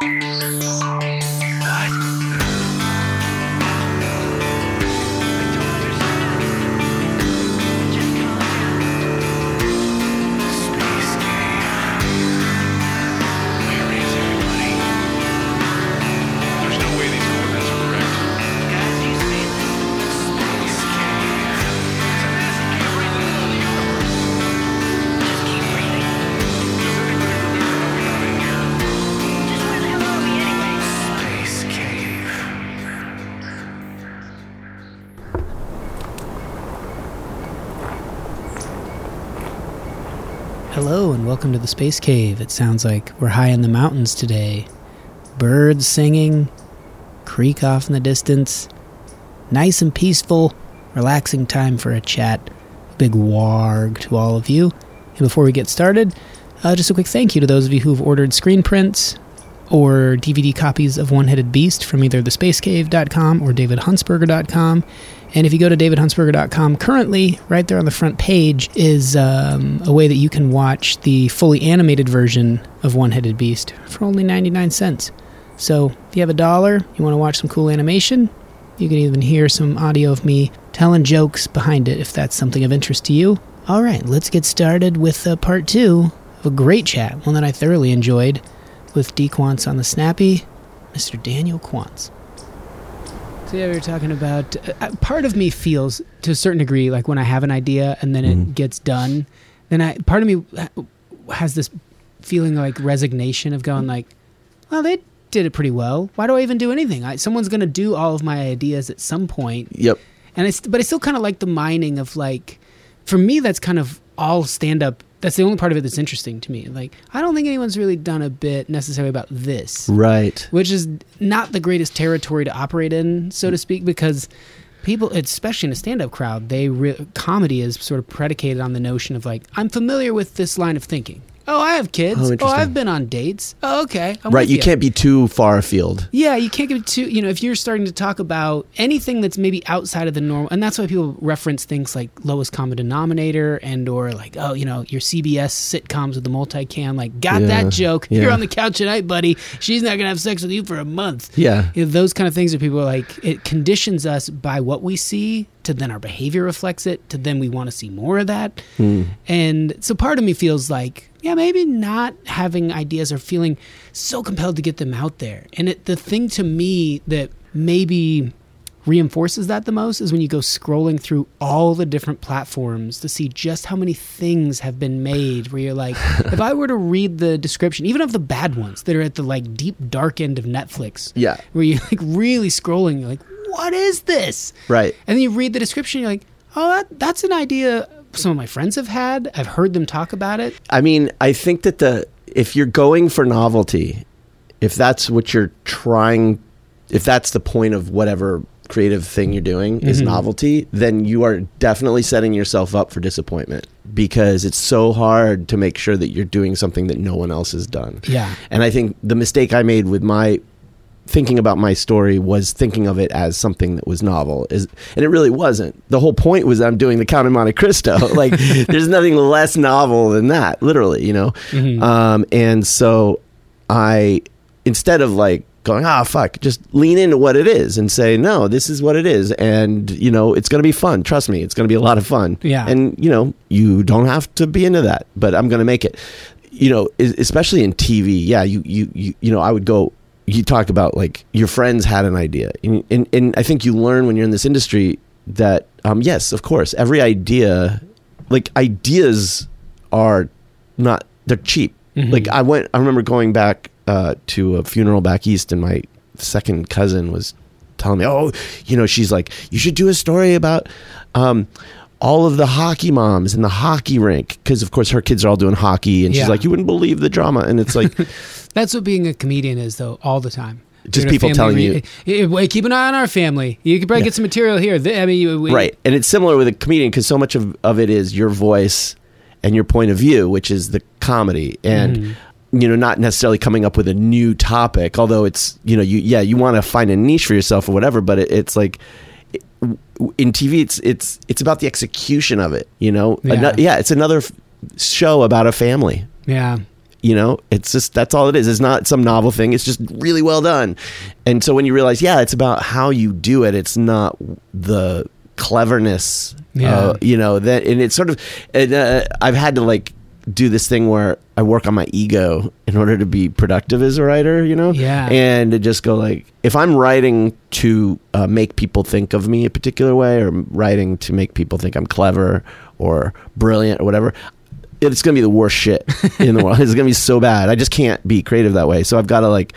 There's welcome to the Space Cave. It sounds like we're high in the mountains today. Birds singing, creek off in the distance. Nice and peaceful, relaxing time for a chat. Big warg to all of you. And before we get started, uh, just a quick thank you to those of you who've ordered screen prints or DVD copies of One Headed Beast from either thespacecave.com or davidhuntsberger.com. And if you go to davidhuntsberger.com, currently, right there on the front page, is um, a way that you can watch the fully animated version of One Headed Beast for only 99 cents. So if you have a dollar, you want to watch some cool animation, you can even hear some audio of me telling jokes behind it if that's something of interest to you. All right, let's get started with uh, part two of a great chat, one that I thoroughly enjoyed with D Quantz on the Snappy, Mr. Daniel Quantz. So yeah, we were talking about. Uh, uh, part of me feels, to a certain degree, like when I have an idea and then it gets done, then I part of me has this feeling like resignation of going like, well, they did it pretty well. Why do I even do anything? I, someone's gonna do all of my ideas at some point, Yep. and I, st- but I still kind of like the mining of like, for me, that's kind of all stand up. That's the only part of it that's interesting to me. Like, I don't think anyone's really done a bit necessarily about this, Right. which is not the greatest territory to operate in, so to speak, because people, especially in a stand up crowd, they re- comedy is sort of predicated on the notion of like, I'm familiar with this line of thinking. Oh, I have kids. Oh, Oh. I've been on dates. Oh, okay. I'm right. with You can't be too far afield. yeah, you can't get too. You know, if you're starting to talk about anything that's maybe outside of the normal, and that's why people reference things like lowest common denominator and or like, oh, you know, your CBS sitcoms with the multicam. Like, got Yeah, that joke? You're on the couch tonight, buddy. She's not gonna have sex with you for a month. Yeah. You know, those kind of things are people are like it conditions us by what we see to then our behavior reflects it to then we want to see more of that Hmm. and so part of me feels like yeah maybe not having ideas or feeling so compelled to get them out there and it, the thing to me that maybe reinforces that the most is when you go scrolling through all the different platforms to see just how many things have been made where you're like if i were to read the description even of the bad ones that are at the like deep dark end of netflix Yeah. where you're like really scrolling you're like what is this Right. and then you read the description you're like oh that, that's an idea some of my friends have had i've heard them talk about it I mean, I think that the if you're going for novelty, if that's what you're trying, if that's the point of whatever creative thing you're doing is Mm-hmm. novelty, then you are definitely setting yourself up for disappointment because it's so hard to make sure that you're doing something that no one else has done. Yeah. And I think the mistake I made with my thinking about my story was thinking of it as something that was novel. Is and it really wasn't. The whole point was i'm doing the count of monte cristo. Like there's nothing less novel than that literally you know? Um, and so i instead of like going ah fuck just lean into what it is and say no this is what it is and you know it's going to be fun. Trust me it's going to be a lot of fun. Yeah. and you know you don't have to be into that but i'm going to make it. You know especially in tv yeah you you you, you know i would go you talk about like your friends had an idea. And, and, and i think you learn when you're in this industry that um, yes of course every idea like ideas are not they're cheap. Like i went i remember going back uh, to a funeral back east and my second cousin was telling me oh you know she's like you should do a story about um, all of the hockey moms in the hockey rink because of course her kids are all doing hockey and Yeah. she's like you wouldn't believe the drama. And it's like that's what being a comedian is though all the time. Just You're people telling re- Eh, wait, keep an eye on our family. You could probably Yeah. get some material here. I mean you, we, right. And it's similar with a comedian because so much of, of it is your voice and your point of view which is the comedy. And Mm-hmm. you know not necessarily coming up with a new topic although it's you know you yeah you want to find a niche for yourself or whatever but it, it's like in tv it's it's it's about the execution of it you know Yeah. Ano- yeah it's another f- show about a family yeah You know, it's just that's all it is. It's not some novel thing. It's just really well done. And so when you realize, yeah, it's about how you do it. It's not the cleverness. Yeah. Uh, you know that, and it's sort of. And, uh, I've had to like do this thing where I work on my ego in order to be productive as a writer. You know. Yeah. And to just go like, if I'm writing to uh, make people think of me a particular way, or writing to make people think I'm clever or brilliant or whatever, it's gonna be the worst shit in the world. It's gonna be so bad. I just can't be creative that way. So I've got to like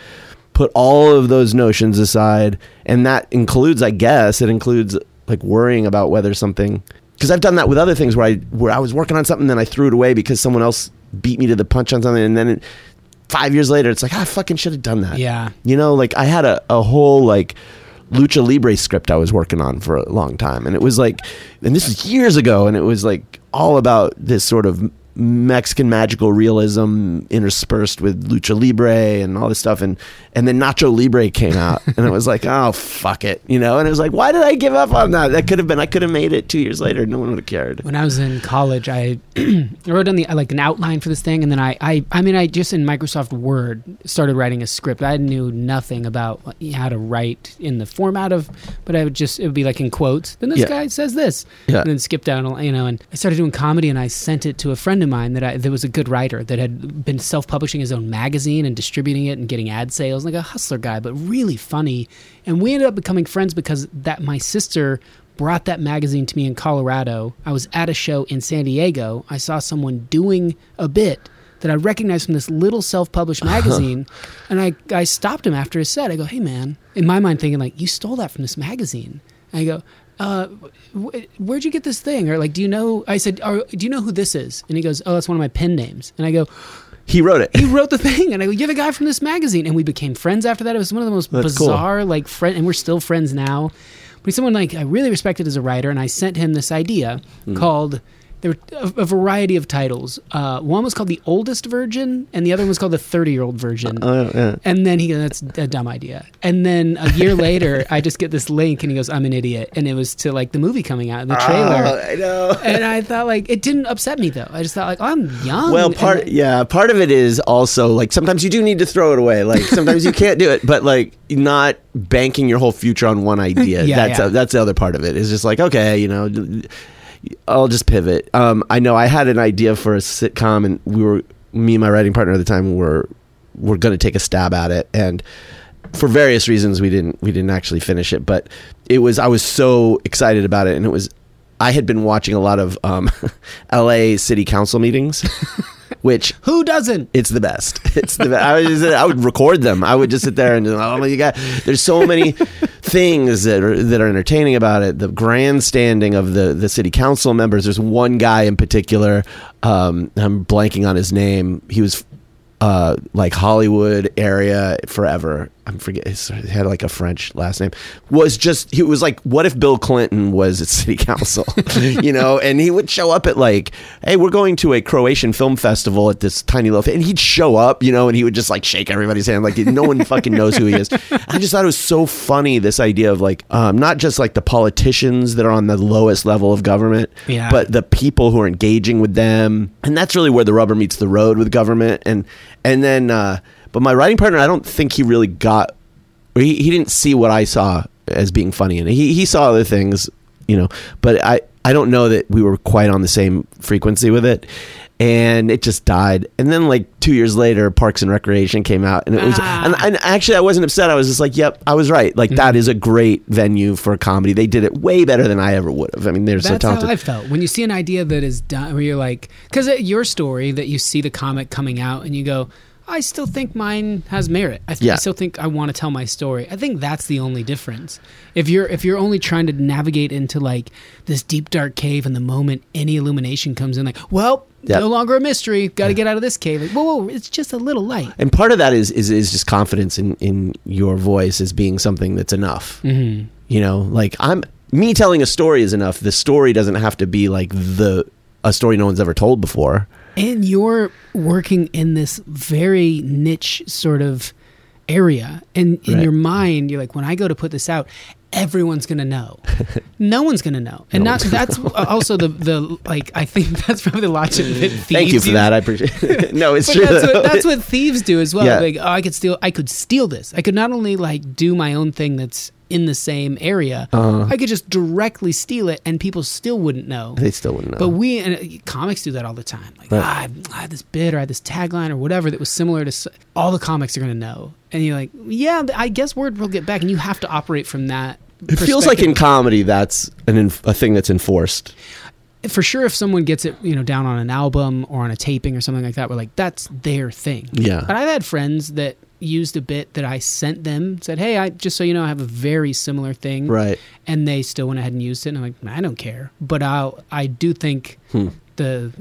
put all of those notions aside, and that includes, I guess, it includes like worrying about whether something. Because I've done that with other things where I where I was working on something, then I threw it away because someone else beat me to the punch on something, and then it, five years later, it's like "Ah, I fucking should have done that. Yeah. You know, like I had a, a whole like lucha libre script I was working on for a long time, and it was like, and this is years ago, and it was like all about this sort of Mexican magical realism interspersed with lucha libre and all this stuff, and and then Nacho Libre came out, and it was like, oh fuck it, you know, and it was like, why did I give up on that? That could have been, I could have made it two years later, no one would have cared. when I was in college, I I wrote down the uh, like an outline for this thing, and then I, I I mean I just in Microsoft Word started writing a script. I knew nothing about how to write in the format of, but I would just it would be like in quotes. Then this Yeah. guy says this, Yeah. and then skip down, you know. And I started doing comedy, and I sent it to a friend of mine that I that was a good writer that had been self publishing his own magazine and distributing it and getting ad sales, like a hustler guy, but really funny. And we ended up becoming friends because that my sister brought that magazine to me in Colorado. I was at a show in San Diego. I saw someone doing a bit that I recognized from this little self-published uh-huh. magazine, and I I stopped him after his set. I go, "Hey man," in my mind thinking like, "You stole that from this magazine." And I go, uh, wh- "Where'd you get this thing?" Or like, "Do you know?" I said, "Are- "Do you know who this is?" And he goes, "Oh, that's one of my pen names." And I go, He wrote it. he wrote the thing, and I go, "You're the guy from this magazine," and we became friends after that. It was one of the most That's cool. bizarre, like, friend, and we're still friends now. But he's someone like I really respected as a writer, and I sent him this idea Hmm. called. There were a, a variety of titles. Uh, one was called the oldest virgin, and the other one was called the thirty-year-old virgin. Uh, yeah. And then he goes, "That's a dumb idea." And then a year later, I just get this link, and he goes, "I'm an idiot," and it was to like the movie coming out, in the trailer. Oh, I know. and I thought like it didn't upset me though. I just thought like oh, I'm young. Well, part yeah, part of it is also like sometimes you do need to throw it away. Like sometimes you can't do it, but like not banking your whole future on one idea. Yeah, that's yeah. A, that's the other part of it. it. Is just like okay, you know, I'll just pivot. Um, I know I had an idea for a sitcom, and we were me and my writing partner at the time were were going to take a stab at it, and for various reasons we didn't we didn't actually finish it. But it was I was so excited about it, and it was I had been watching a lot of um, L.A. city council meetings. Which who doesn't? it's the best. It's the. I would just, I would record them. I would just sit there and oh my god, there's so many things that are that are entertaining about it. The grandstanding of the the city council members. There's one guy in particular. Um, I'm blanking on his name. He was uh, like Hollywood area forever. I'm forget. He had like a French last name. Was just he was like, what if Bill Clinton was at city council, you know? And he would show up at like, hey, we're going to a Croatian film festival at this tiny little, and he'd show up, you know, and he would just like shake everybody's hand, like no one fucking knows who he is. I just thought it was so funny this idea of like, um, not just like the politicians that are on the lowest level of government, Yeah. but the people who are engaging with them and that's really where the rubber meets the road with government and and then uh but my writing partner i don't think he really got or he, he didn't see what i saw as being funny and he he saw other things you know but i i don't know that we were quite on the same frequency with it. And it just died. And then like two years later parks and recreation came out and it was Ah. and, and actually i wasn't upset. I was just like yep i was right. Like that is a great venue for a comedy. They did it way better than i ever would have. I mean they're so talented." That's how I felt. When you see an idea that is done, where you're like, because your story that you see the comic coming out and you go, I still think mine has merit. I, th- Yeah. I still think I want to tell my story. I think that's the only difference. If you're if you're only trying to navigate into like this deep dark cave, and the moment any illumination comes in, like, well, Yep. no longer a mystery. Got to get out of this cave. Like, whoa, whoa, it's just a little light. and part of that is is, is just confidence in in your voice as being something that's enough Mm-hmm. you know like i'm me telling a story is enough the story doesn't have to be like the a story no one's ever told before And you're working in this very niche sort of area. And in Right. your mind, you're like, when I go to put this out, everyone's gonna know. no one's gonna know, and No not that's also the the like I think that's probably the logic that thieves Thank you for use. that. I appreciate. it. no, it's true. that's what, that's what thieves do as well. Yeah. Like, oh, I could steal. I could steal this. I could not only like do my own thing that's in the same area. Uh-huh. I could just directly steal it, and people still wouldn't know. they still wouldn't know. But we and uh, comics do that all the time. Like, Right. ah, I, I had this bit or I had this tagline or whatever that was similar to s- all the comics are going to know. And you're like, yeah, I guess word will get back, and you have to operate from that. it feels like in comedy that's an inf- a thing that's enforced. for sure if someone gets it you know down on an album or on a taping or something like that we're like that's their thing Yeah. but i've had friends that used a bit that i sent them said hey i just so you know i have a very similar thing Right. and they still went ahead and used it and i'm like i don't care but i'll i do think Hmm. the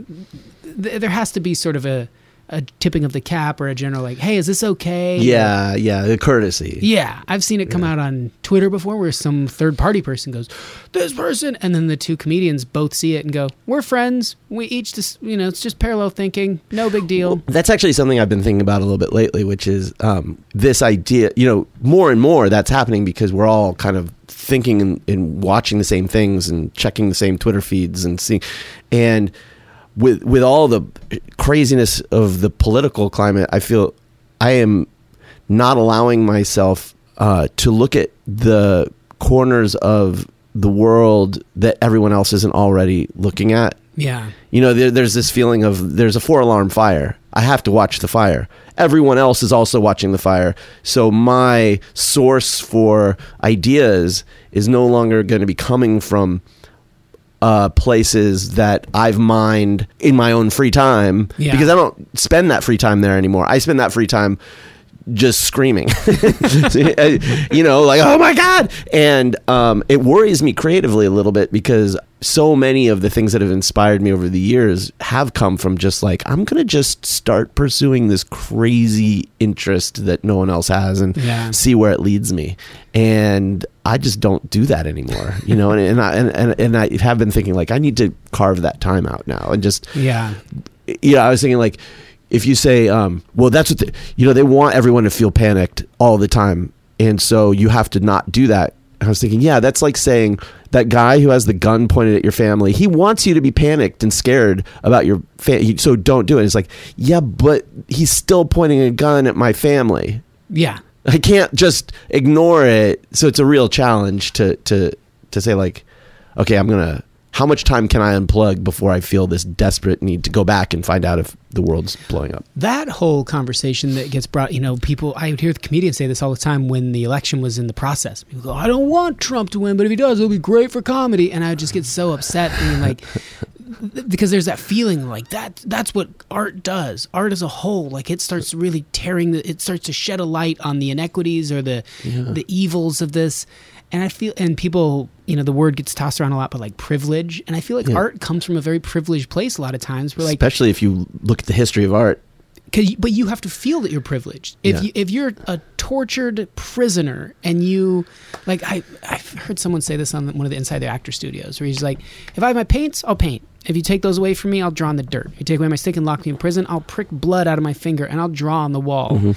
th- there has to be sort of a a tipping of the cap or a general like hey is this okay Yeah, yeah, the courtesy. yeah, I've seen it come out on Twitter before where some third party person goes, "This person," and then the two comedians both see it and go, "We're friends. We each just, you know, it's just parallel thinking. No big deal." That's actually something I've been thinking about a little bit lately, which is um, this idea. You know, more and more that's happening because we're all kind of thinking and, and watching the same things and checking the same Twitter feeds and seeing, and with with all the craziness of the political climate, I feel I am not allowing myself uh, to look at the corners of the world that everyone else isn't already looking at Yeah, you know, there, there's this feeling of there's a four alarm fire. I have to watch the fire. Everyone else is also watching the fire. So my source for ideas is no longer going to be coming from uh, places that I've mined in my own free time Yeah. because I don't spend that free time there anymore. I spend that free time just screaming. You know like oh my god! And um, it worries me creatively a little bit because so many of the things that have inspired me over the years have come from just like i'm gonna just start pursuing this crazy interest that no one else has and Yeah. see where it leads me. And i just don't do that anymore you know and, and i and, and, and i have been thinking like i need to carve that time out now and just yeah, yeah, I was thinking like if you say, um, well, that's what the, you know, they want everyone to feel panicked all the time, and so you have to not do that. I was thinking, yeah, that's like saying that guy who has the gun pointed at your family, he wants you to be panicked and scared about your family, so don't do it. It's like, yeah, but he's still pointing a gun at my family. yeah. I can't just ignore it. So it's a real challenge to to to say like, okay, I'm gonna. How much time can I unplug before I feel this desperate need to go back and find out if the world's blowing up? That whole conversation that gets brought, you know, people. I would hear the comedians say this all the time when the election was in the process. People go, "I don't want Trump to win, but if he does, it'll be great for comedy." And I would just get so upset and like, because there's that feeling like that. That's what art does. Art as a whole, like it starts really tearing. The, it starts to shed a light on the inequities or the the evils of this. And I feel, and people, you know, the word gets tossed around a lot, but like privilege. And I feel like Yeah. art comes from a very privileged place a lot of times. Where like Especially if you look at the history of art. You, but you have to feel that you're privileged. If Yeah. you if you're a tortured prisoner and you like I I've heard someone say this on one of the Inside the Actor Studios where he's like, if I have my paints, I'll paint. If you take those away from me, I'll draw in the dirt. If You take away my stick and lock me in prison, I'll prick blood out of my finger and I'll draw on the wall. Mm-hmm.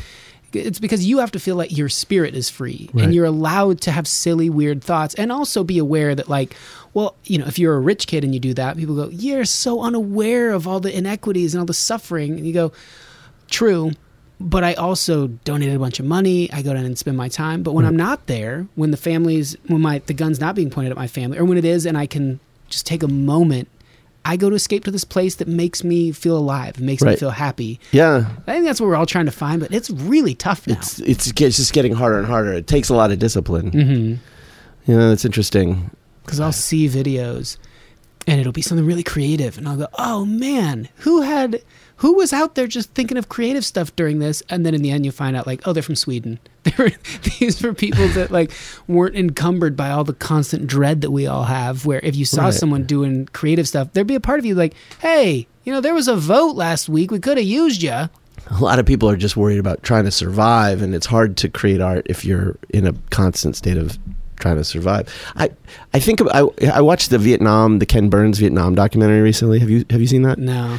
It's because you have to feel like your spirit is free Right. and you're allowed to have silly, weird thoughts and also be aware that, like, well, you know, if you're a rich kid and you do that, people go, You're so unaware of all the inequities and all the suffering. And you go, True, but I also donated a bunch of money. I go down and spend my time. But when I'm not there, when the family's, when my the gun's not being pointed at my family, or when it is, and I can just take a moment, I go to escape to this place that makes me feel alive, makes me feel happy. Yeah. I think that's what we're all trying to find, but it's really tough now. It's it's it's just getting harder and harder. It takes a lot of discipline. hmm Yeah, that's interesting. because I'll see videos and it'll be something really creative and I'll go, "Oh man, who had who was out there just thinking of creative stuff during this?" And then in the end you find out like, "Oh, they're from Sweden." They were, these were people that like weren't encumbered by all the constant dread that we all have where if you saw Right. someone doing creative stuff, there'd be a part of you like, "Hey, you know, there was a vote last week. We could have used you." A lot of people are just worried about trying to survive, and it's hard to create art if you're in a constant state of trying to survive. I I think I I watched the Vietnam, the Ken Burns Vietnam documentary recently. Have you have you seen that? No.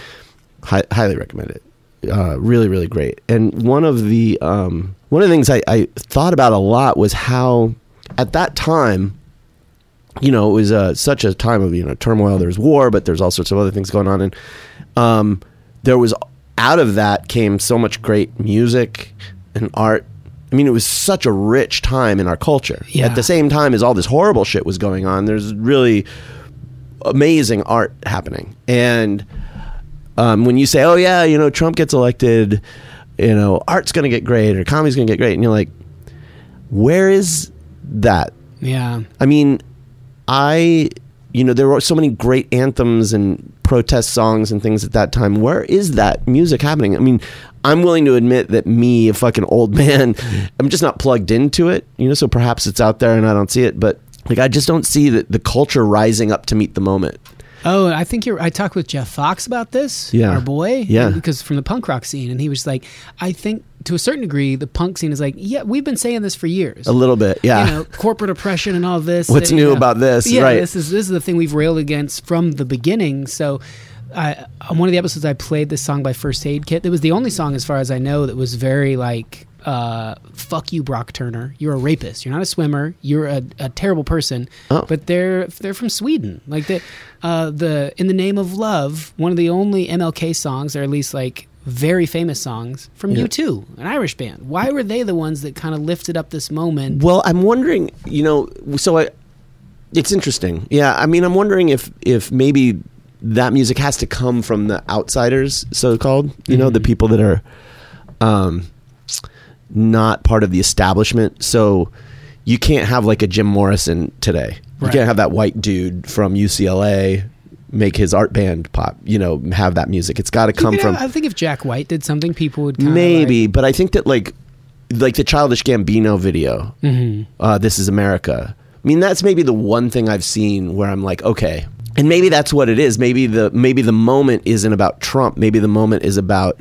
Hi, highly recommend it. Uh, really, really great. And one of the um, one of the things I, I thought about a lot was how at that time, you know, it was uh, such a time of you know turmoil. There's war, but there's all sorts of other things going on, and um, there was out of that came so much great music and art. I mean, it was such a rich time in our culture. Yeah. At the same time as all this horrible shit was going on, there's really amazing art happening. And um, when you say, "Oh yeah, you know, Trump gets elected," you know, art's going to get great or comedy's going to get great, and you're like, where is that? Yeah. I mean, I, you know, there were so many great anthems and protest songs and things at that time. Where is that music happening? I mean, I'm willing to admit that me, a fucking old man, I'm just not plugged into it, you know, so perhaps it's out there and I don't see it, but like, I just don't see the, the culture rising up to meet the moment. Oh, I think you're. I talked with Jeff Fox about this. Yeah. our boy. Yeah. because from the punk rock scene, and he was like, I think to a certain degree, the punk scene is like, yeah, we've been saying this for years. A little bit, yeah. You know, corporate oppression and all this. What's that, new you know, about this? Yeah, Right. this is this is the thing we've railed against from the beginning. So. I, on one of the episodes, I played this song by First Aid Kit. It was the only song, as far as I know, that was very like, uh, "Fuck you, Brock Turner. You're a rapist. You're not a swimmer. You're a, a terrible person." Oh. But they're they're from Sweden. Like the uh, the "In the Name of Love," one of the only MLK songs, or at least like very famous songs from Yeah. U2, an Irish band. Why were they the ones that kind of lifted up this moment? Well, I'm wondering, you know, so I, it's interesting. Yeah, I mean, I'm wondering if if maybe that music has to come from the outsiders, so called, you know, the Mhm. people that are um not part of the establishment. So you can't have like a Jim Morrison today. You can't have that white dude from UCLA make his art band pop, you know, have that music. It's got to come from I think if Jack White did something, people would maybe, but I think that like like the Childish Gambino video, Like, Mhm. uh, "This Is America." I mean, that's maybe the one thing I've seen where I'm like, okay, and maybe that's what it is. Maybe the maybe the moment isn't about Trump. Maybe the moment is about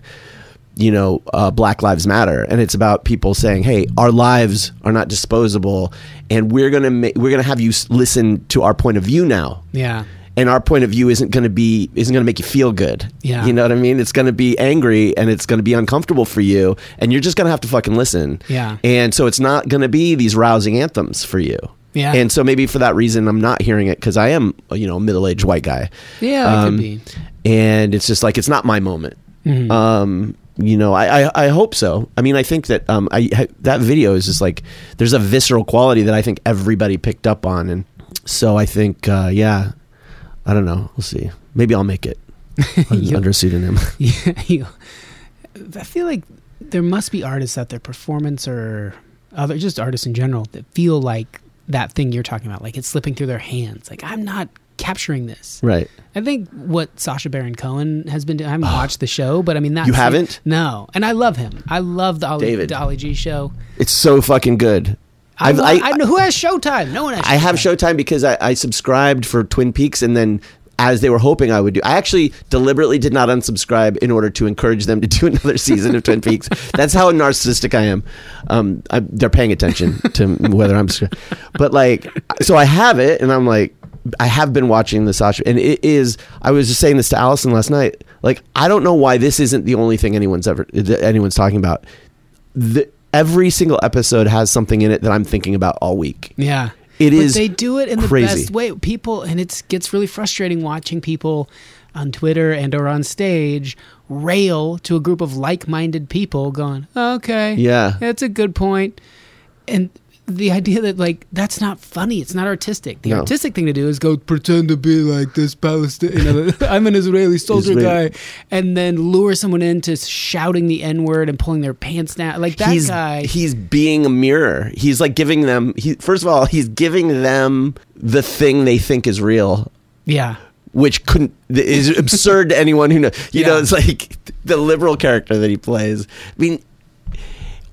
you know uh, Black Lives Matter, and it's about people saying, "Hey, our lives are not disposable, and we're gonna ma- we're gonna have you s- listen to our point of view now." Yeah. and our point of view isn't going to be isn't going to make you feel good. Yeah. you know what I mean. It's going to be angry and it's going to be uncomfortable for you, and you're just going to have to fucking listen. Yeah. and so it's not going to be these rousing anthems for you. Yeah. and so maybe for that reason, I'm not hearing it because I am you know a middle aged white guy. Yeah, Um, could be. and it's just like it's not my moment. Mhm. Um, you know, I, I I hope so. I mean, I think that um, I that video is just like there's a visceral quality that I think everybody picked up on, and so I think uh, yeah, I don't know. We'll see. Maybe I'll make it You- under pseudonym. Yeah, you, I feel like there must be artists out there, performance or other, just artists in general, that feel like that thing you're talking about, like it's slipping through their hands. Like I'm not capturing this. right. I think what Sacha Baron Cohen has been doing. I haven't watched the show, but I mean that You haven't? No, and I love him. I love the Ollie, David. the Ali G show. It's so fucking good. I, I've- I- I know who has Showtime. No one has. I have Showtime. Showtime because I, I subscribed for Twin Peaks and then as they were hoping I would do. I actually deliberately did not unsubscribe in order to encourage them to do another season of Twin Peaks. That's how narcissistic I am. Um, I, they're paying attention to whether I'm, but like, so I have it, and I'm like, I have been watching the Sacha, and it is. I was just saying this to Allison last night. Like, I don't know why this isn't the only thing anyone's ever anyone's talking about. The, every single episode has something in it that I'm thinking about all week. Yeah. It but is They do it in the best way. People, and it gets really frustrating watching people on Twitter and or on stage rail to a group of like-minded people, going, "Okay, Yeah. that's a good point," and the idea that like that's not funny it's not artistic the No. artistic thing to do is go pretend to be like this palestinian you know, i'm an israeli soldier Israeli. guy and then lure someone into shouting the n-word and pulling their pants down like that he's guy he's being a mirror. He's like giving them. He first of all, he's giving them the thing they think is real, yeah which couldn't is absurd to anyone who knows. You know, it's like the liberal character that he plays. I mean,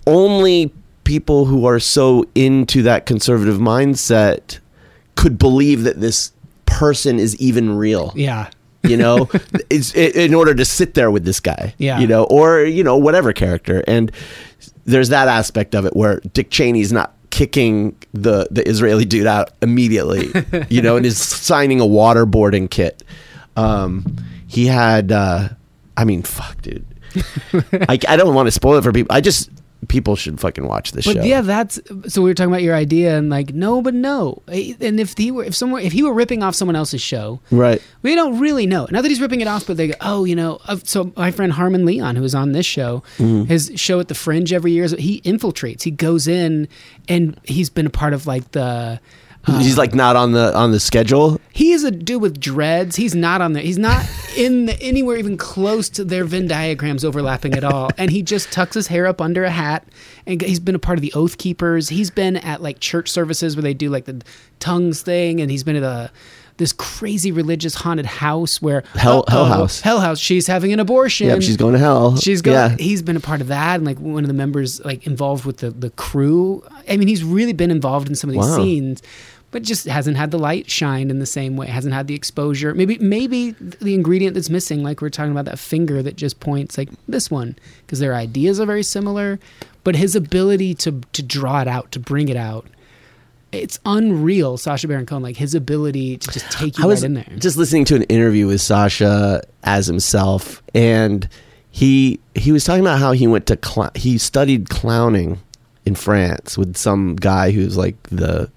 only people who are so into that conservative mindset could believe that this person is even real. Yeah. You know? It's i in order to sit there with this guy Yeah. you know? Or you know whatever character. And there's that aspect of it where dick cheney's not kicking the the israeli dude out immediately you know and is signing a waterboarding kit. Um he had uh i mean fuck dude. I, I don't want to spoil it for people. I just people should fucking watch this But show. yeah, that's so we were talking about your idea and like no, but no. And if he were if someone if he were ripping off someone else's show, right. we don't really know. Now that he's ripping it off, but they go, oh, you know. uh, So my friend Harmon Leon, who is on this show, Mm-hmm. his show at the Fringe every year, is he infiltrates. He goes in, and he's been a part of like the. Um, he's like not on the on the schedule. He is a dude with dreads. He's not on there. He's not in the, anywhere even close to their Venn diagrams overlapping at all. And he just tucks his hair up under a hat. And he's been a part of the Oath Keepers. He's been at like church services where they do like the tongues thing. And he's been at a this crazy religious haunted house where Hell- Hell House. Hell House. She's having an abortion. Yep, she's going to hell. She's going. Yeah. He's been a part of that, and like one of the members, like involved with the the crew. I mean, he's really been involved in some of these Wow. scenes, but just hasn't had the light shine in the same way. Hasn't had the exposure. Maybe maybe the ingredient that's missing, like we are talking about that finger that just points, like this one, because their ideas are very similar, but his ability to to draw it out, to bring it out. It's unreal, Sacha Baron Cohen. Like his ability to just take you I was right in there. just listening to an interview with Sacha as himself, and he he was talking about how he went to cl- he studied clowning in France with some guy who's like the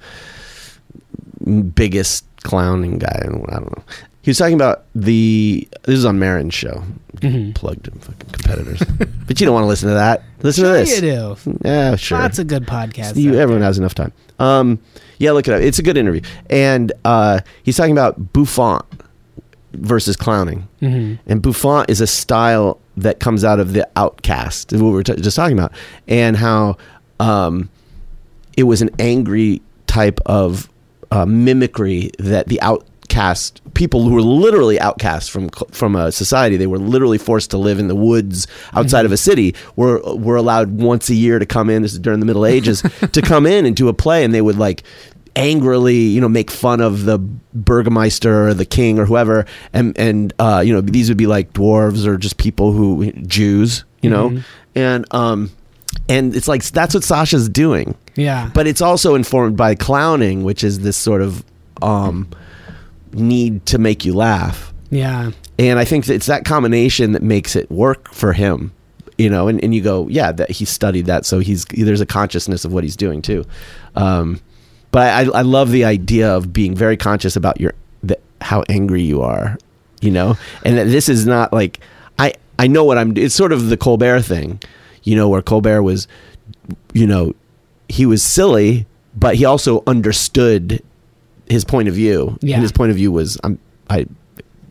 biggest clowning guy. I don't know. He was talking about the this is on Maron's show. Mm-hmm. Plugged in fucking competitors, but you don't want to listen to that. Listen Sure to this. you do. Yeah, sure. Lots of good podcasts. You, everyone there. has enough time. Um, yeah, look it up. It's a good interview, and uh, he's talking about bouffon versus clowning, Mhm. and Bouffon is a style that comes out of the outcast, what we were t- just talking about, and how um, it was an angry type of uh, mimicry that the outcast people who were literally outcast from from a society. They were literally forced to live in the woods outside of a city were were allowed once a year to come in this is during the middle ages to come in and do a play and they would like angrily you know make fun of the burgomaster or the king or whoever and and uh you know these would be like dwarves or just people who Jews you know? And um and it's like that's what Sacha's doing. Yeah. but it's also informed by clowning, which is this sort of um, need to make you laugh. yeah. And I think it's that combination that makes it work for him, you know. And, and you go, yeah, that he studied that, so he's there's a consciousness of what he's doing too. Um, but I, I love the idea of being very conscious about your the, how angry you are, you know, and that this is not like I I know what I'm. It's sort of the Colbert thing, you know, where Colbert was, you know, he was silly, but he also understood his point of view. Yeah. And his point of view was I'm I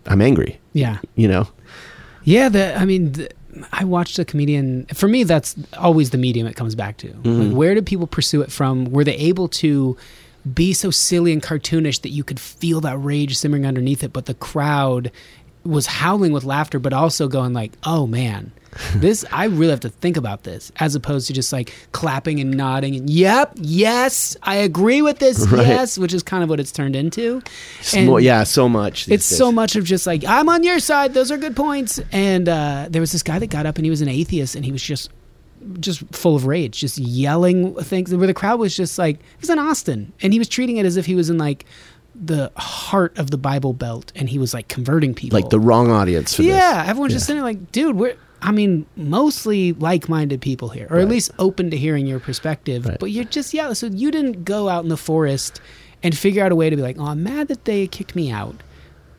I'm angry, Yeah. you know. Yeah, the I mean, the, I watched a comedian. For me, that's always the medium it comes back to. Mm-hmm. Like, where did people pursue it from? Were they able to be so silly and cartoonish that you could feel that rage simmering underneath it, but the crowd was howling with laughter, but also going like, "Oh man." this I really have to think about this as opposed to just like clapping and nodding and yep yes I agree with this Right. yes which is kind of what it's turned into more- yeah, so much. it's days. so much of just like I'm on your side. Those are good points. And uh, there was this guy that got up and he was an atheist and he was just just full of rage, just yelling things. Where the crowd was just like it was in Austin and he was treating it as if he was in like the heart of the Bible Belt and he was like converting people. like the wrong audience for yeah, this. everyone's just sitting like, dude, we're. I mean, mostly like-minded people here, or at least open to hearing your perspective. Right. But you're just yeah. So you didn't go out in the forest and figure out a way to be like, oh, I'm mad that they kicked me out,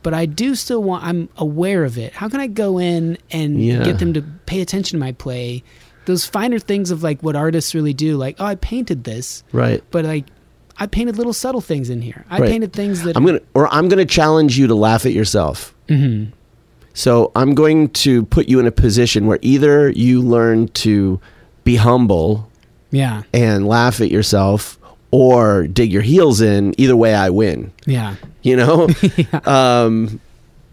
but I do still want. I'm aware of it. How can I go in and Yeah. get them to pay attention to my play? Those finer things of like what artists really do. Like, oh, I painted this, Right. but like, I painted little subtle things in here. I Right. painted things that I'm gonna or I'm gonna challenge you to laugh at yourself. Mhm. So I'm going to put you in a position where either you learn to be humble Yeah, and laugh at yourself, or dig your heels in. Either way, I win. yeah, You know. um,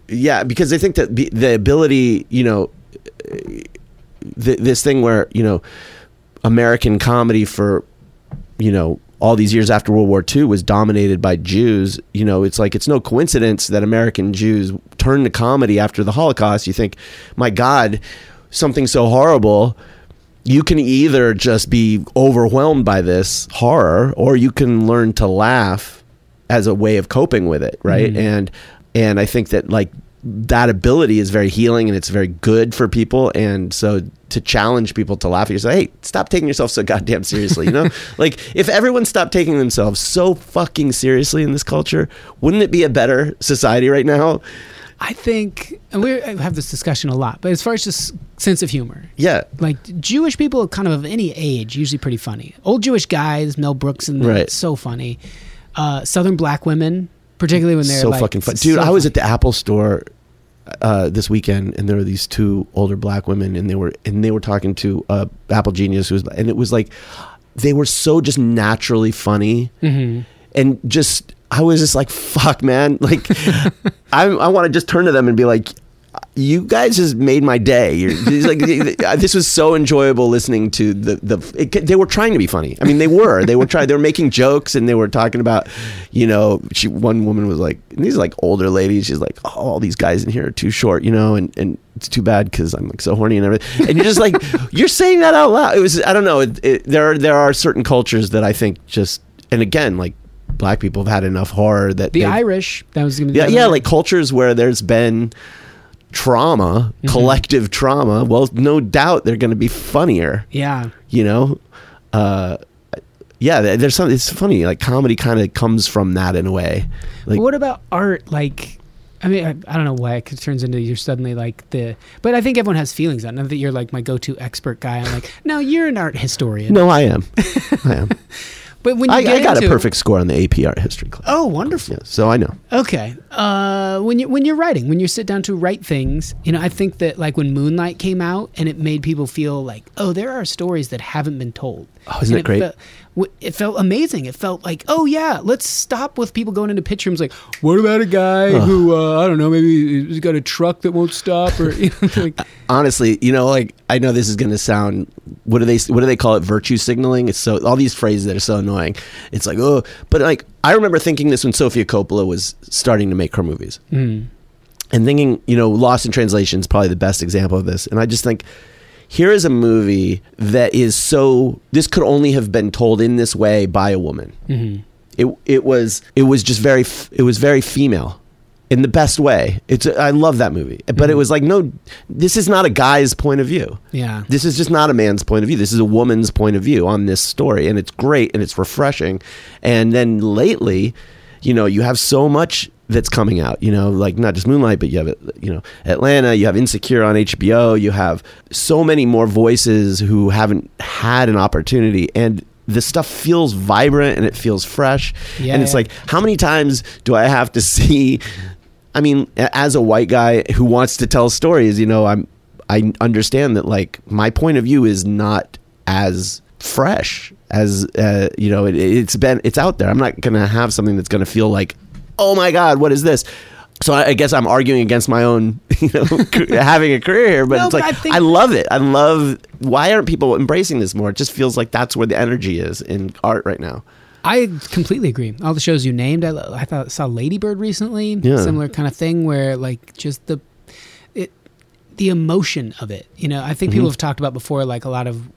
yeah, because I think that the, the ability, you know, th- this thing where you know, American comedy for, you know, all these years after World War II was dominated by Jews. You know, it's like it's no coincidence that American Jews turned to comedy after the Holocaust. You think, my God, something so horrible. You can either just be overwhelmed by this horror, or you can learn to laugh as a way of coping with it, right? Mhm. And and I think that like that ability is very healing and it's very good for people. And so to challenge people to laugh at yourself, hey, stop taking yourself so goddamn seriously. You know, like if everyone stopped taking themselves so fucking seriously in this culture, wouldn't it be a better society right now? I think, and we have this discussion a lot, but as far as just sense of humor, Yeah. like Jewish people, kind of of any age, usually pretty funny. Old Jewish guys, Mel Brooks, and Right. so funny. Uh, Southern black women, particularly when they're so like, fucking fun. so Dude, I was at the Apple store uh, this weekend, and there were these two older black women, and they were and they were talking to uh, Apple Genius, who was, and it was like they were so just naturally funny, Mhm. and just I was just like, fuck, man, like I I want to just turn to them and be like. You guys just made my day. You're, like uh, this was so enjoyable listening to the the. It, they were trying to be funny. I mean, they were. They were trying. They were making jokes and they were talking about, you know, she one woman was like, and these are like older ladies. She's like, oh, all these guys in here are too short, you know, and and it's too bad because I'm like so horny and everything. And you're just like, you're saying that out loud. It was I don't know. It, it, there are there are certain cultures that I think just and again like black people have had enough horror that the Irish. That was going to be yeah, yeah, like cultures where there's been trauma, Mm-hmm. collective trauma. Well, no doubt they're going to be funnier. yeah. You know, uh, yeah. There's something. It's funny. Like comedy kind of comes from that in a way. Like what about art? Like, I mean, I, I don't know why it turns into you're suddenly like the. But I think everyone has feelings on. Not that you're like my go-to expert guy. I'm like, no, you're an art historian. no, I am. I am. but when you I, get I got into, a perfect score on the AP art history class. Oh, wonderful. Yeah, so I know. Okay. Uh, when you when you're writing, when you sit down to write things, you know, I think that like when Moonlight came out and it made people feel like, oh, there are stories that haven't been told. Oh, isn't And it great? Felt, it felt amazing. It felt like, oh yeah, let's stop with people going into pitch rooms like, what about a guy who uh, I don't know, maybe he's got a truck that won't stop or you know, like, honestly, you know, like I know this is going to sound what do they what do they call it? Virtue signaling. It's so all these phrases that are so annoying. It's like oh, but like I remember thinking this when Sofia Coppola was starting to make her movies, mm, and thinking you know, Lost in Translation is probably the best example of this. And I just think here is a movie that is so this could only have been told in this way by a woman. mhm. It it was it was just very it was very female in the best way. It's I love that movie, but it was like no, this is not a guy's point of view. yeah, This is just not a man's point of view. This is a woman's point of view on this story, and it's great and it's refreshing. And then lately, you know, you have so much that's coming out. You know, like not just Moonlight, but you have it you know Atlanta. You have Insecure on HBO. You have so many more voices who haven't had an opportunity and. The stuff feels vibrant and it feels fresh, Yeah, and it's yeah. like, how many times do I have to see? I mean, as a white guy who wants to tell stories, you know, I'm I understand that like my point of view is not as fresh as uh, you know it, it's been it's out there. I'm not gonna have something that's gonna feel like, oh my god, what is this? So I, I guess I'm arguing against my own, you know, having a career here. But No, it's but like I think- I love it. I love. Why aren't people embracing this more? It just feels like that's where the energy is in art right now. I completely agree. All the shows you named, I, lo- I thought saw Ladybird recently. Yeah. Similar kind of thing where like just the it the emotion of it. You know, I think Mm-hmm. people have talked about before like a lot of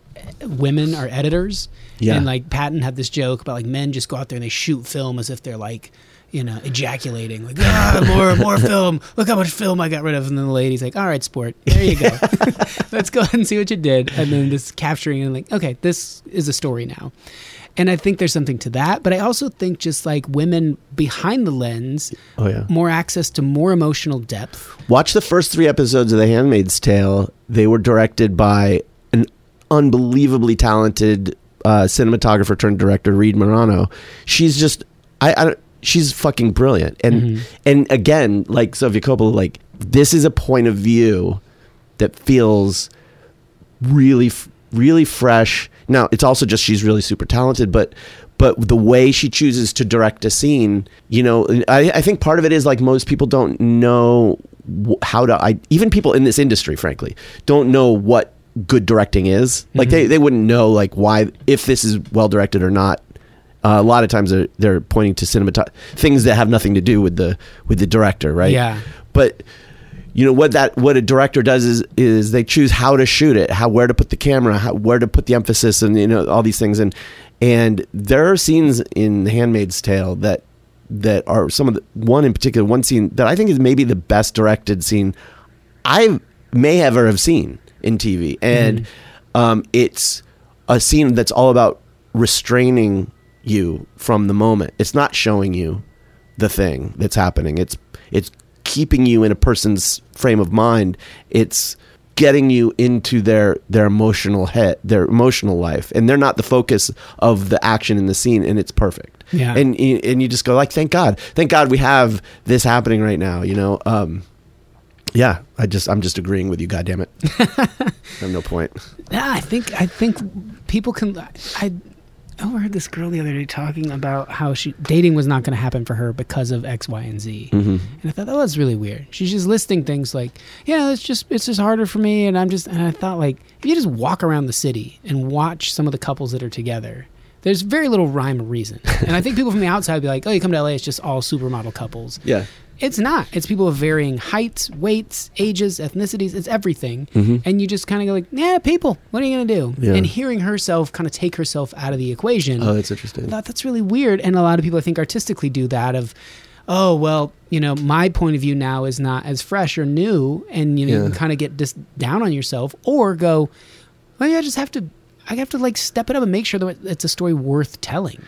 women are editors. Yeah. And like Patton had this joke about like men just go out there and they shoot film as if they're like you know, ejaculating like ah, more, more film. Look how much film I got rid of, and then the lady's like, "All right, sport, there you go. Let's go ahead and see what you did." And then just capturing and like, okay, this is a story now. And I think there's something to that, but I also think just like women behind the lens, Oh yeah. more access to more emotional depth. Watch the first three episodes of The Handmaid's Tale. They were directed by an unbelievably talented uh, cinematographer turned director, Reed Morano. She's just, I, I don't- she's fucking brilliant. And mm-hmm. and again, like Sofia Coppola, like this is a point of view that feels really, really fresh. Now it's also just she's really super talented, but but the way she chooses to direct a scene, you know, I, I think part of it is like most people don't know how to. I even people in this industry, frankly, don't know what good directing is. Like mm-hmm. they, they wouldn't know like why if this is well directed or not. Uh, a lot of times they're they're pointing to cinemat things that have nothing to do with the with the director, right? Yeah. But you know what that what a director does is is they choose how to shoot it, how where to put the camera, how, where to put the emphasis, and you know all these things. And and there are scenes in *Handmaid's Tale* that that are some of the one in particular one scene that I think is maybe the best directed scene I may ever have seen in TV, and um, it's a scene that's all about restraining you from the moment. It's not showing you the thing that's happening. It's it's keeping you in a person's frame of mind. It's getting you into their their emotional head, their emotional life, and they're not the focus of the action in the scene, and it's perfect. Yeah. and and you just go like, thank God, thank God we have this happening right now. You know. Um, yeah, I just I'm just agreeing with you. God damn it, I have no point. Yeah, I think I think people can. I overheard this girl the other day talking about how she dating was not going to happen for her because of X, Y, and Z, Mm-hmm. and I thought that was really weird. She's just listing things like, "Yeah, it's just it's just harder for me," and I'm just and I thought like if you just walk around the city and watch some of the couples that are together. There's very little rhyme or reason, and I think people from the outside would be like, "Oh, you come to LA, it's just all supermodel couples." Yeah, It's not. It's people of varying heights, weights, ages, ethnicities. It's everything. And you just kind of go like, yeah, people. What are you going to do? Mm-hmm. Yeah. And hearing herself kind of take herself out of the equation. oh, that's interesting. I thought that's really weird. And a lot of people, I think, artistically do that of, oh, well, you know, my point of view now is not as fresh or new. And, you know, you can kind of get just down on yourself or go, well, yeah, I just have to, I have to like step it up and make sure that it's a story worth telling.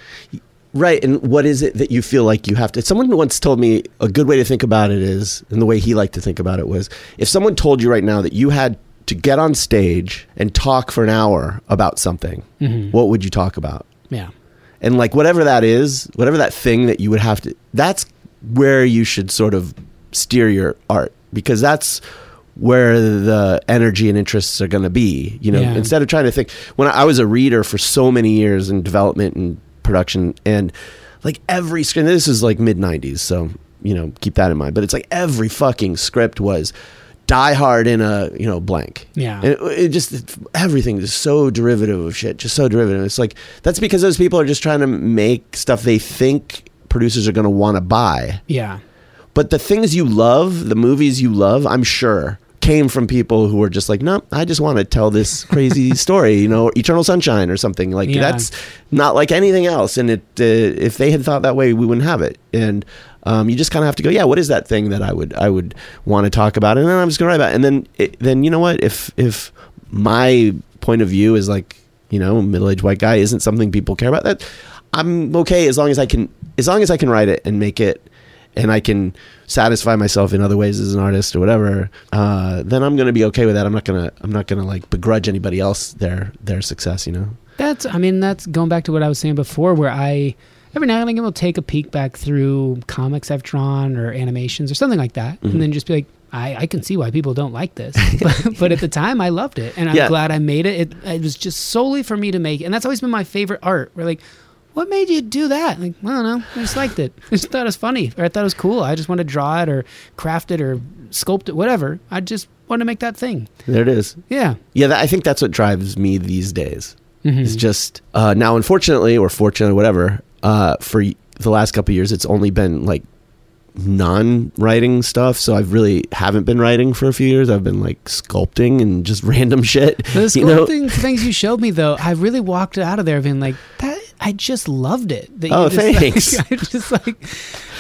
Right. And what is it that you feel like you have to? Someone once told me a good way to think about it is, and the way he liked to think about it was if someone told you right now that you had to get on stage and talk for an hour about something, mm-hmm. what would you talk about? Yeah. And like whatever that is, whatever that thing that you would have to, that's where you should sort of steer your art because that's where the energy and interests are going to be. You know, Yeah. instead of trying to think, when I was a reader for so many years in development and production, and like every script, this is like mid 90s, so, you know, keep that in mind. But it's like every fucking script was die hard in a, you know, blank. Yeah. And it, it just everything is so derivative of shit, just so derivative. It's like that's because those people are just trying to make stuff they think producers are going to want to buy. Yeah. But the things you love, the movies you love, I'm sure came from people who were just like, no, I just want to tell this crazy story, you know, Eternal Sunshine or something like Yeah. that's not like anything else. And it, uh, if they had thought that way, we wouldn't have it. And um, you just kind of have to go, yeah, what is that thing that I would I would want to talk about, and then I'm just gonna write about. It. And then it, then you know what, if if my point of view is like you know middle aged white guy isn't something people care about, that I'm okay as long as I can as long as I can write it and make it and I can satisfy myself in other ways as an artist or whatever, uh, then I'm gonna be okay with that. I'm not gonna I'm not gonna like begrudge anybody else their their success. You know. That's, I mean, that's going back to what I was saying before, where I every now and again will take a peek back through comics I've drawn or animations or something like that, Mm-hmm. and then just be like, I, I can see why people don't like this, but, but at the time I loved it, and I'm Yeah. glad I made it. it. It was just solely for me to make, and that's always been my favorite art. We're like. What made you do that? Like, I don't know. I just liked it. I just thought it was funny, or I thought it was cool. I just wanted to draw it, or craft it, or sculpt it, whatever. I just wanted to make that thing. There it is. Yeah. Yeah, that, I think that's what drives me these days. Mhm. It's just uh, now, unfortunately, or fortunately, whatever. Uh, for the last couple of years, it's only been like non-writing stuff. So I've really haven't been writing for a few years. I've been like sculpting and just random shit. The you know? things you showed me though, I really walked out of there being like that. I just loved it. That you Oh, just, like- thanks. I just like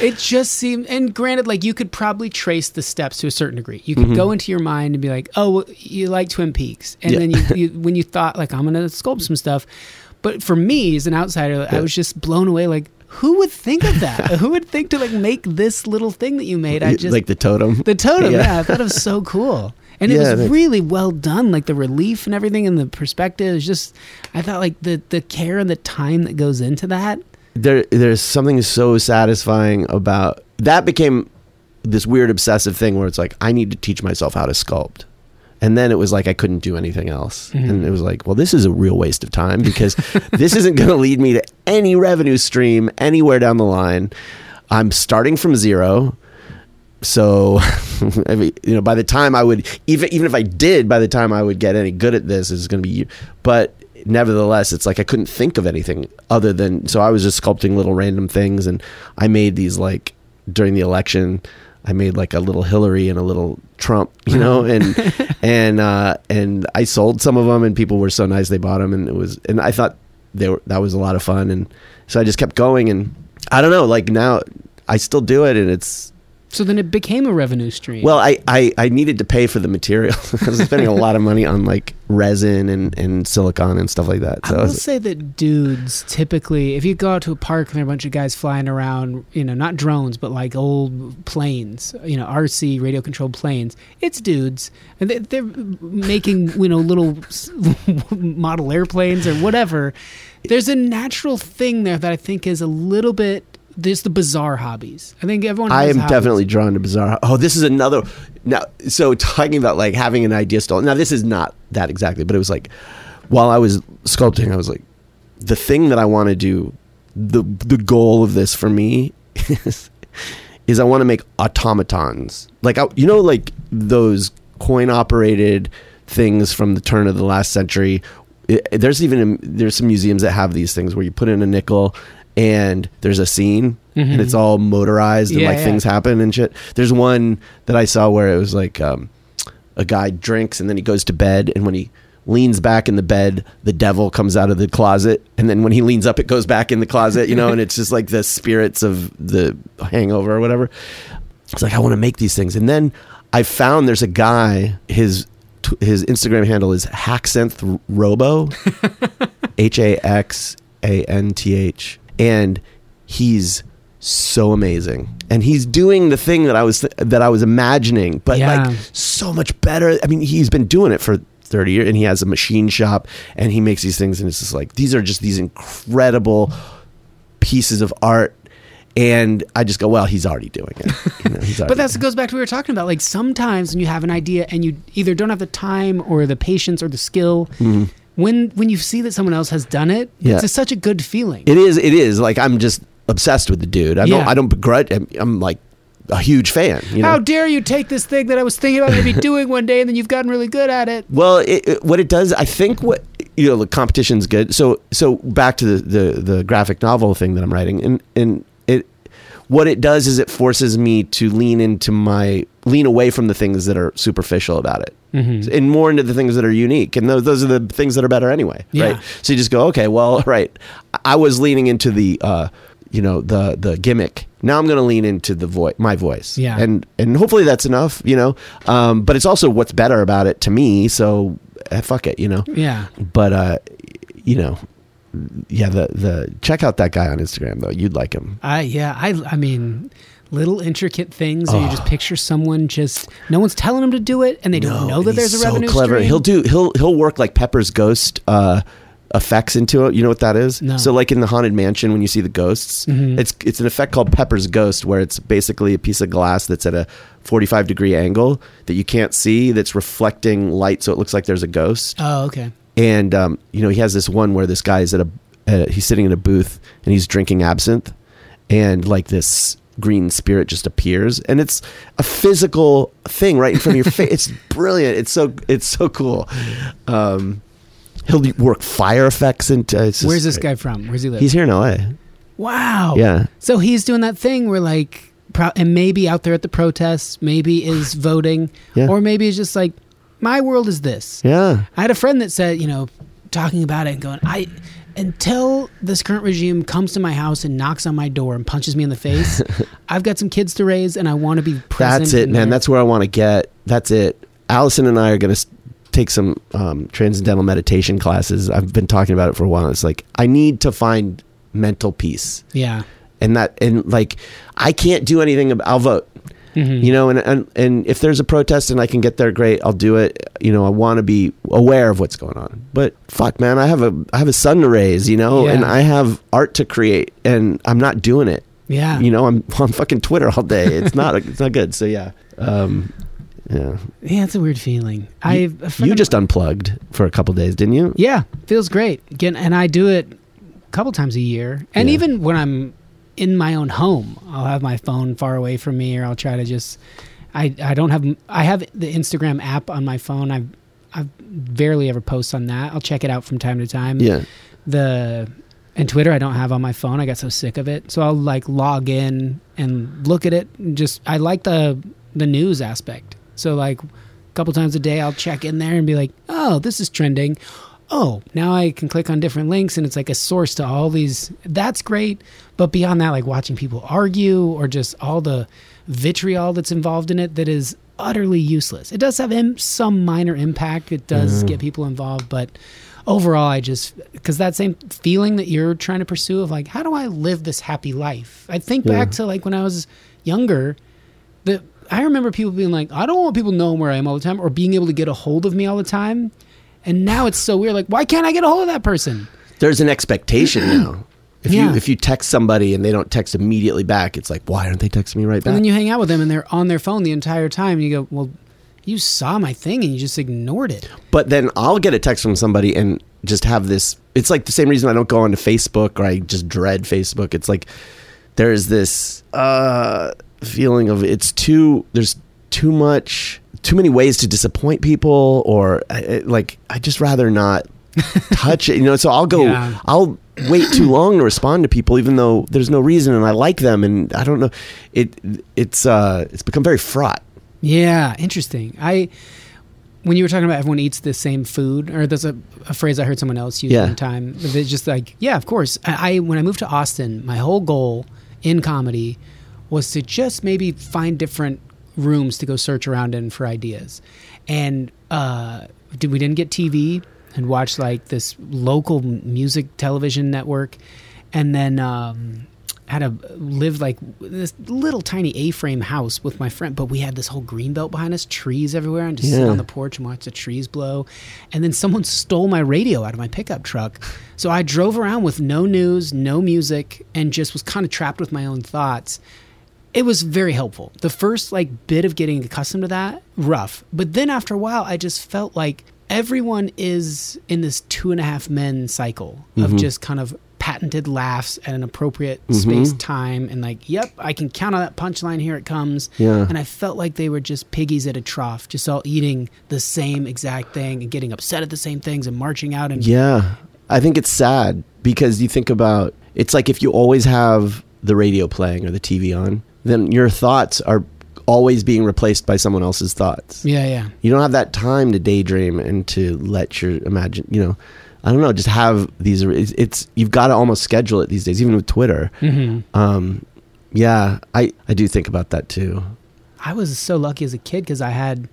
it. Just seemed, and granted, like you could probably trace the steps to a certain degree. You could go into your mind and be like, "Oh, well, you like Twin Peaks," and Mm-hmm. Yeah. then you, you, when you thought like, "I'm gonna sculpt some stuff," but for me as an outsider, I was just blown away. Like, who would think of that? who would think to like make this little thing that you made? I just like the totem. the totem, Yeah. yeah. I thought it was so cool. And it Yeah, was really well done, like the relief and everything and the perspective. It's just I thought like the the care and the time that goes into that. there there's something so satisfying about that became this weird obsessive thing where it's like I need to teach myself how to sculpt. And then it was like I couldn't do anything else. Mm-hmm. And it was like, well, this is a real waste of time because this isn't going to lead me to any revenue stream anywhere down the line. I'm starting from zero. So, I mean, you know, by the time I would even even if I did, by the time I would get any good at this, is going to be. But nevertheless, it's like I couldn't think of anything other than so I was just sculpting little random things, and I made these like during the election. I made like a little Hillary and a little Trump, you know, and and uh, and I sold some of them, and people were so nice they bought them, and it was, and I thought they were that was a lot of fun, and so I just kept going, and I don't know, like now I still do it, and it's So then it became a revenue stream. well, I, I, I needed to pay for the material. I was spending a lot of money on like resin and, and silicon and stuff like that. So I I will was- say that dudes typically, if you go out to a park and there are a bunch of guys flying around, you know, not drones, but like old planes, you know, RC radio controlled planes, it's dudes. And they, they're making, you know, little model airplanes or whatever. There's a natural thing there that I think is a little bit. There's the bizarre hobbies. I think everyone. I am hobbies. definitely drawn to bizarre. Oh, this is another. Now, so talking about like having an idea stolen. Now, this is not that exactly, but it was like while I was sculpting, I was like, the thing that I want to do, the the goal of this for me is, is I want to make automatons. Like I, you know, like those coin operated things from the turn of the last century. It- there's even there's some museums that have these things where you put in a nickel and there's a scene and it's all motorized and Yeah, like yeah. things happen and shit. There's one that I saw where it was like um, a guy drinks and then he goes to bed and when he leans back in the bed the devil comes out of the closet and then when he leans up it goes back in the closet you know and it's just like the spirits of the hangover or whatever it's like i want to make these things and then i found there's a guy his his instagram handle is haxanth robo h-a-x-a-n-t-h and he's so amazing. And he's doing the thing that i was that i was imagining but Yeah. like so much better. I mean he's been doing it for 30 years and he has a machine shop and he makes these things and it's just like these are just these incredible pieces of art. And i just go well he's already doing it. You know, he's But already- that goes back to what we were talking about. Like sometimes when you have an idea and you either don't have the time or the patience or the skill, mm-hmm. When when you see that someone else has done it. Yeah. it's such a good feeling. It is. It is. Like I'm just obsessed with the dude. I don't. Yeah. I don't begrudge. I'm, I'm like a huge fan. You know. How dare you take this thing that I was thinking about maybe doing one day and then you've gotten really good at it? well, it, it- what it does, I think, what you know, the competition's good. So, so back to the, the the graphic novel thing that I'm writing, and and what it does is it forces me to lean into my lean away from the things that are superficial about it. Mm-hmm. And more into the things that are unique, and those, those are the things that are better anyway, Yeah. right? So you just go, okay, well, right. I was leaning into the, uh, you know, the the gimmick. Now I'm going to lean into the voice, my voice, Yeah. and and hopefully that's enough, you know. Um, but it's also what's better about it to me. So eh, fuck it, you know. Yeah. But uh, you know, yeah. The the check out that guy on Instagram though. You'd like him. I yeah, I I mean little intricate things where you just picture someone just no one's telling them to do it and they don't know that there's a he's revenue so clever. stream. He'll do he'll he'll work like Pepper's ghost uh effects into it. You know what that is? No. So like in the haunted mansion when you see the ghosts, Mhm. it's it's an effect called Pepper's ghost where it's basically a piece of glass that's at a 45 degree angle that you can't see that's reflecting light so it looks like there's a ghost. Oh, okay. And um, you know, he has this one where this guy is at a uh, he's sitting in a booth and he's drinking absinthe and like this green spirit just appears and it's a physical thing right in front of your face it's brilliant it's so it's so cool um he'll work fire effects into it's just Where's this guy from? Where's he live? he's here in la wow. yeah So he's doing that thing where like, pro- and maybe out there at the protests, maybe is voting, Yeah. or maybe it's just like, my world is this. yeah I had a friend that said, you know, talking about it and going, I, until this current regime comes to my house and knocks on my door and punches me in the face, I've got some kids to raise and I want to be present. that's it man their- that's where i want to get that's it allison and i are going to take some um, transcendental meditation classes i've been talking about it for a while it's like i need to find mental peace yeah. and that and like I can't do anything. About, I'll vote. Mhm. You know, and, and and if there's a protest and I can get there, great. I'll do it. You know, I want to be aware of what's going on. But fuck, man, I have a I have a son to raise. You know, Yeah. and I have art to create, and I'm not doing it. Yeah. You know, I'm on fucking Twitter all day. It's not it's not good. So yeah, um, yeah. yeah, it's a weird feeling. I You just unplugged for a couple days, didn't you? Yeah, feels great. Again, and I do it a couple times a year. And Yeah. even when I'm in my own home, I'll have my phone far away from me, or I'll try to just. I I don't have I have the Instagram app on my phone. I've I've barely ever post on that. I'll check it out from time to time. Yeah. The and Twitter I don't have on my phone. I got so sick of it. So I'll like log in and look at it. And just I like the the news aspect. So like a couple times a day I'll check in there and be like, "Oh, this is trending." Oh, now I can click on different links and it's like a source to all these. That's great. But beyond that, like watching people argue or just all the vitriol that's involved in it that is utterly useless. It does have Im- some minor impact, it does mm-hmm. get people involved, but overall, I just, because that same feeling that you're trying to pursue of like, how do I live this happy life? I think back to like when I was younger, that I remember people being like, I don't want people knowing where I am all the time or being able to get a hold of me all the time. And now it's so weird. Like, why can't I get a hold of that person? There's an expectation now. If Yeah. you if you text somebody and they don't text immediately back, it's like, why aren't they texting me right back? And then you hang out with them and they're on their phone the entire time. And you go, well, you saw my thing and you just ignored it. But then I'll get a text from somebody and just have this. It's like the same reason I don't go onto Facebook or I just dread Facebook. It's like there's this uh, feeling of it's too. There's too much, too many ways to disappoint people, or I- I- like I just rather not touch it. You know, so I'll go. Yeah. I'll wait too long to respond to people, even though there's no reason, and I like them, and I don't know. It it's uh it's become very fraught. Yeah, interesting. I when you were talking about everyone eats the same food, or there's a, a phrase I heard someone else use Yeah. one time. It's just like, yeah, of course. I, I when I moved to Austin, my whole goal in comedy was to just maybe find different rooms to go search around in for ideas, and uh, did we didn't get TV and watch like this local music television network, and then. Um, had to live like this little tiny A-frame house with my friend, but we had this whole green belt behind us, trees everywhere, and just sit on the porch and watch the trees blow. And then someone stole my radio out of my pickup truck, so I drove around with no news, no music, and just was kind of trapped with my own thoughts. It was very helpful. The first like bit of getting accustomed to that, rough, but then after a while, I just felt like everyone is in this two and a half men cycle of Mm-hmm. just kind of patented laughs at an appropriate space time and like yep i can count on that punchline here it comes Yeah. and i felt like they were just piggies at a trough just all eating the same exact thing and getting upset at the same things and marching out and Yeah. I think it's sad because you think about it's like if you always have the radio playing or the TV on, then your thoughts are always being replaced by someone else's thoughts. yeah yeah You don't have that time to daydream and to let your imagine, you know, I don't know, just have these it's, it's you've got to almost schedule it these days even with Twitter. hmm Um yeah, I I do think about that too. i was so lucky as a kid because i had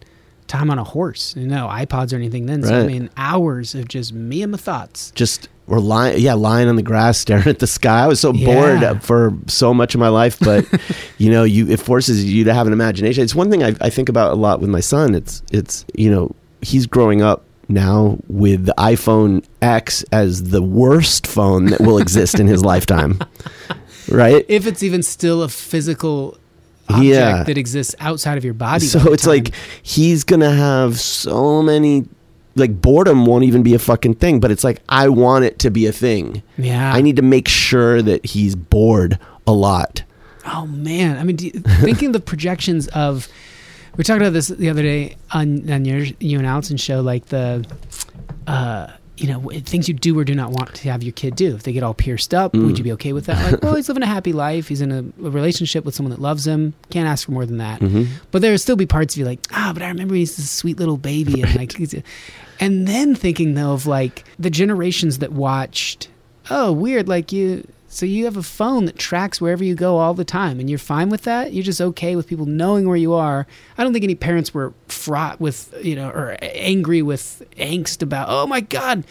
time on a horse you know ipods or anything then. So i mean hours of just me and my thoughts. Just we're lying yeah lying on the grass staring at the sky. I was so Yeah. bored for so much of my life but you know you it forces you to have an imagination. It's one thing I, I think about a lot with my son. It's it's you know he's growing up now with the iphone x as the worst phone that will exist in his lifetime. Right? If it's even still a physical object Yeah. that exists outside of your body so it's time. like he's gonna have so many like boredom won't even be a fucking thing but it's like i want it to be a thing yeah I need to make sure that he's bored a lot. Oh man, I mean, you, thinking the projections of we talked about this the other day on on your you and Allison's show, like the uh, you know things you do or do not want to have your kid do. If they get all pierced up, would you be okay with that? Like, well, he's living a happy life. He's in a, a relationship with someone that loves him. Can't ask for more than that. But there would still be parts of you like, ah, but I remember he's this sweet little baby, and like, and then thinking though of like the generations that watched. Oh, weird! Like you. So you have a phone that tracks wherever you go all the time, and you're fine with that. You're just okay with people knowing where you are. I don't think any parents were fraught with, you know, or angry with angst about, oh my god.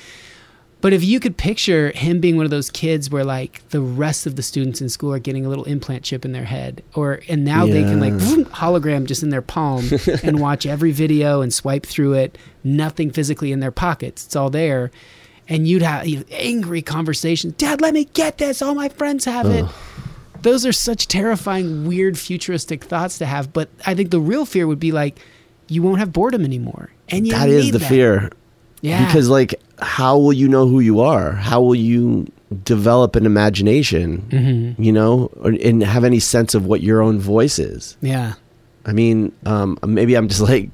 But if you could picture him being one of those kids where like the rest of the students in school are getting a little implant chip in their head, or and now they can like vroom, hologram just in their palm and watch every video and swipe through it, nothing physically in their pockets. It's all there. And you'd have you know, angry conversations. Dad, let me get this. All my friends have it. Those are such terrifying, weird, futuristic thoughts to have. But I think the real fear would be like, you won't have boredom anymore. And That is the that. fear. Yeah. Because like how will you know who you are? How will you develop an imagination? Mm-hmm. You know, or, and have any sense of what your own voice is? yeah. I mean, um, maybe I'm just like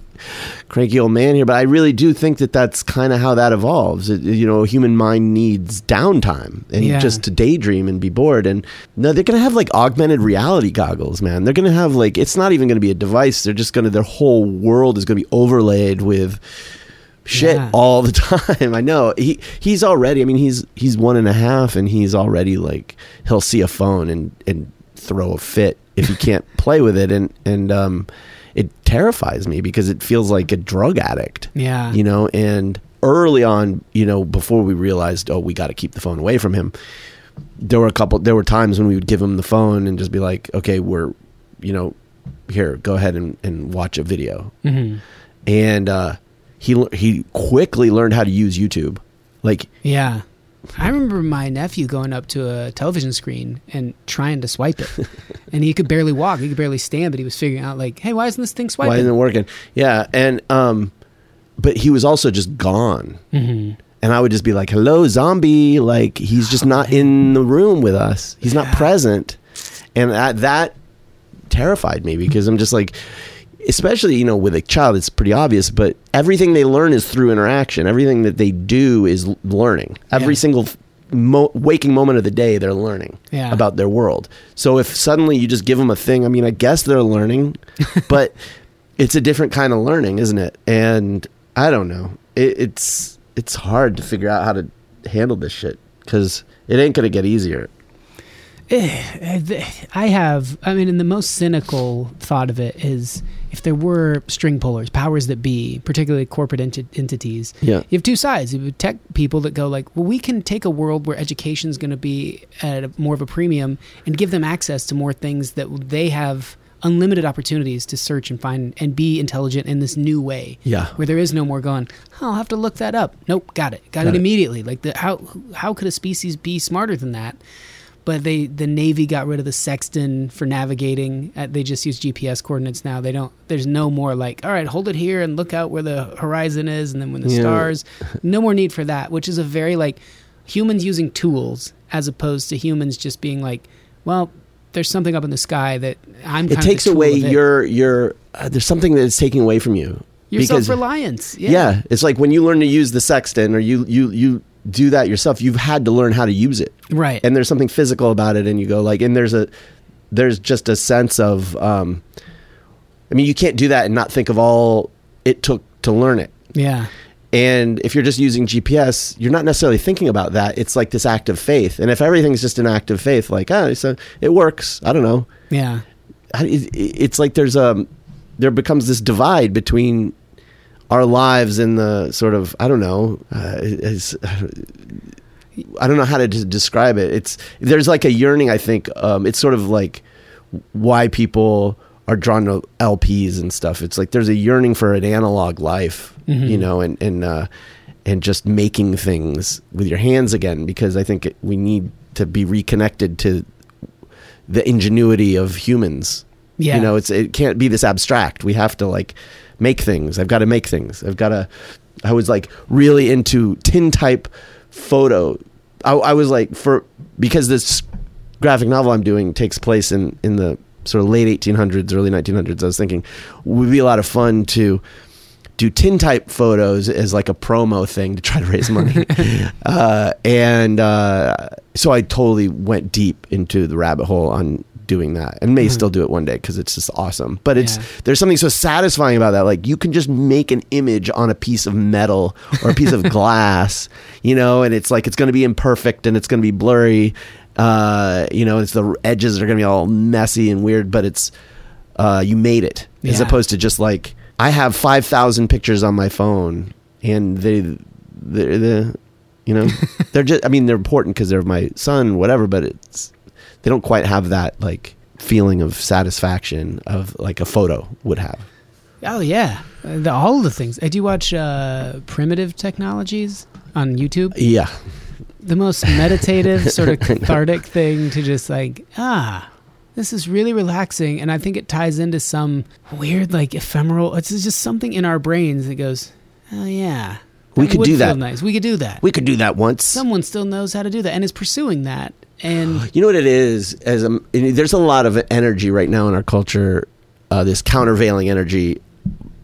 cranky old man here, but I really do think that that's kind of how that evolves. It, you know, a human mind needs downtime and Yeah. just to daydream and be bored. And no, they're gonna have like augmented reality goggles, man. They're gonna have like it's not even gonna be a device. They're just gonna their whole world is gonna be overlaid with shit Yeah. all the time. I know he he's already. I mean, he's he's one and a half, and he's already like he'll see a phone and and throw a fit if he can't play with it, and and um, it terrifies me because it feels like a drug addict. Yeah. you know, and early on, you know, before we realized, oh, we got to keep the phone away from him. There were a couple. There were times when we would give him the phone and just be like, okay, we're, you know, here, go ahead and, and watch a video Mhm. and uh, he he quickly learned how to use YouTube. Like Yeah. I remember my nephew going up to a television screen and trying to swipe it. and he could barely walk. He could barely stand, but he was figuring out like, hey, why isn't this thing swiping? why isn't it working? Yeah, and um, but he was also just gone, Mhm. and I would just be like, "Hello, zombie!" Like he's just not in the room with us. He's not Yeah. present, and that that terrified me because I'm just like. Especially, you know, with a child, it's pretty obvious, but everything they learn is through interaction. Everything that they do is learning. Every Yeah. single mo- waking moment of the day, they're learning Yeah. about their world. So if suddenly you just give them a thing, I mean, I guess they're learning, but it's a different kind of learning, isn't it? And I don't know. It, it's it's hard to figure out how to handle this shit because it ain't gonna get easier. I have, I mean, and the most cynical thought of it is if there were string pullers, powers that be, particularly corporate enti- entities, Yeah. you have two sides. You have tech people that go like, well, we can take a world where education is going to be at a, more of a premium and give them access to more things that they have unlimited opportunities to search and find and be intelligent in this new way. Yeah. Where there is no more going, oh, I'll have to look that up. Nope, got it. Got, Got it, it. immediately. Like the how how could a species be smarter than that? But they the Navy got rid of the sextant for navigating. Uh, they just use GPS coordinates now. They don't. There's no more like, all right, hold it here and look out where the horizon is, and then when the Yeah. stars. No more need for that, which is a very like humans using tools as opposed to humans just being like, well, there's something up in the sky that I'm. It kind takes of the tool away your your. Uh, there's something that is taking away from you. your because- self reliance. Yeah. Yeah. it's like when you learn to use the sextant or you you you do that yourself. You've had to learn how to use it. Right. and there's something physical about it and you go like and there's a there's just a sense of um i mean you can't do that and not think of all it took to learn it yeah. and if you're just using gps you're not necessarily thinking about that it's like this act of faith and if everything's just an act of faith like ah so it works i don't know Yeah. It's like there's a there becomes this divide between our lives in the sort of I don't know uh, is I don't know how to describe it. It's there's like a yearning. I think um, it's sort of like why people are drawn to LPs and stuff. It's like there's a yearning for an analog life, Mhm. you know, and and uh, and just making things with your hands again because I think it, we need to be reconnected to the ingenuity of humans. Yeah. You know, it's it can't be this abstract. We have to like make things. I've got to make things. I've got to. I was like really into tin type photo. I, I was like for because this graphic novel I'm doing takes place in in the sort of late 1800s, early 1900s. I was thinking would be a lot of fun to do tin type photos as like a promo thing to try to raise money. uh, and uh, so I totally went deep into the rabbit hole on doing that and may Mhm. still do it one day because it's just awesome. But it's Yeah. there's something so satisfying about that. Like you can just make an image on a piece of metal or a piece of glass, you know, and it's like it's going to be imperfect and it's going to be blurry. Uh, you know, it's the edges are going to be all messy and weird, but it's uh, you made it as opposed to just like I have five thousand pictures on my phone and they they're the you know they're just I mean they're important because they're my son whatever, but it's they don't quite have that like feeling of satisfaction of like a photo would have. Oh yeah, the, all the things. Do watch uh, primitive technologies on YouTube. Yeah, The most meditative, sort of cathartic thing to just like ah, this is really relaxing, and I think it ties into some weird like ephemeral. It's just something in our brains that goes, oh yeah, We could do that. Nice, we could do that. we could do that once. Someone still knows how to do that and is pursuing that. And You know what it is? As um, there's a lot of energy right now in our culture, uh, this countervailing energy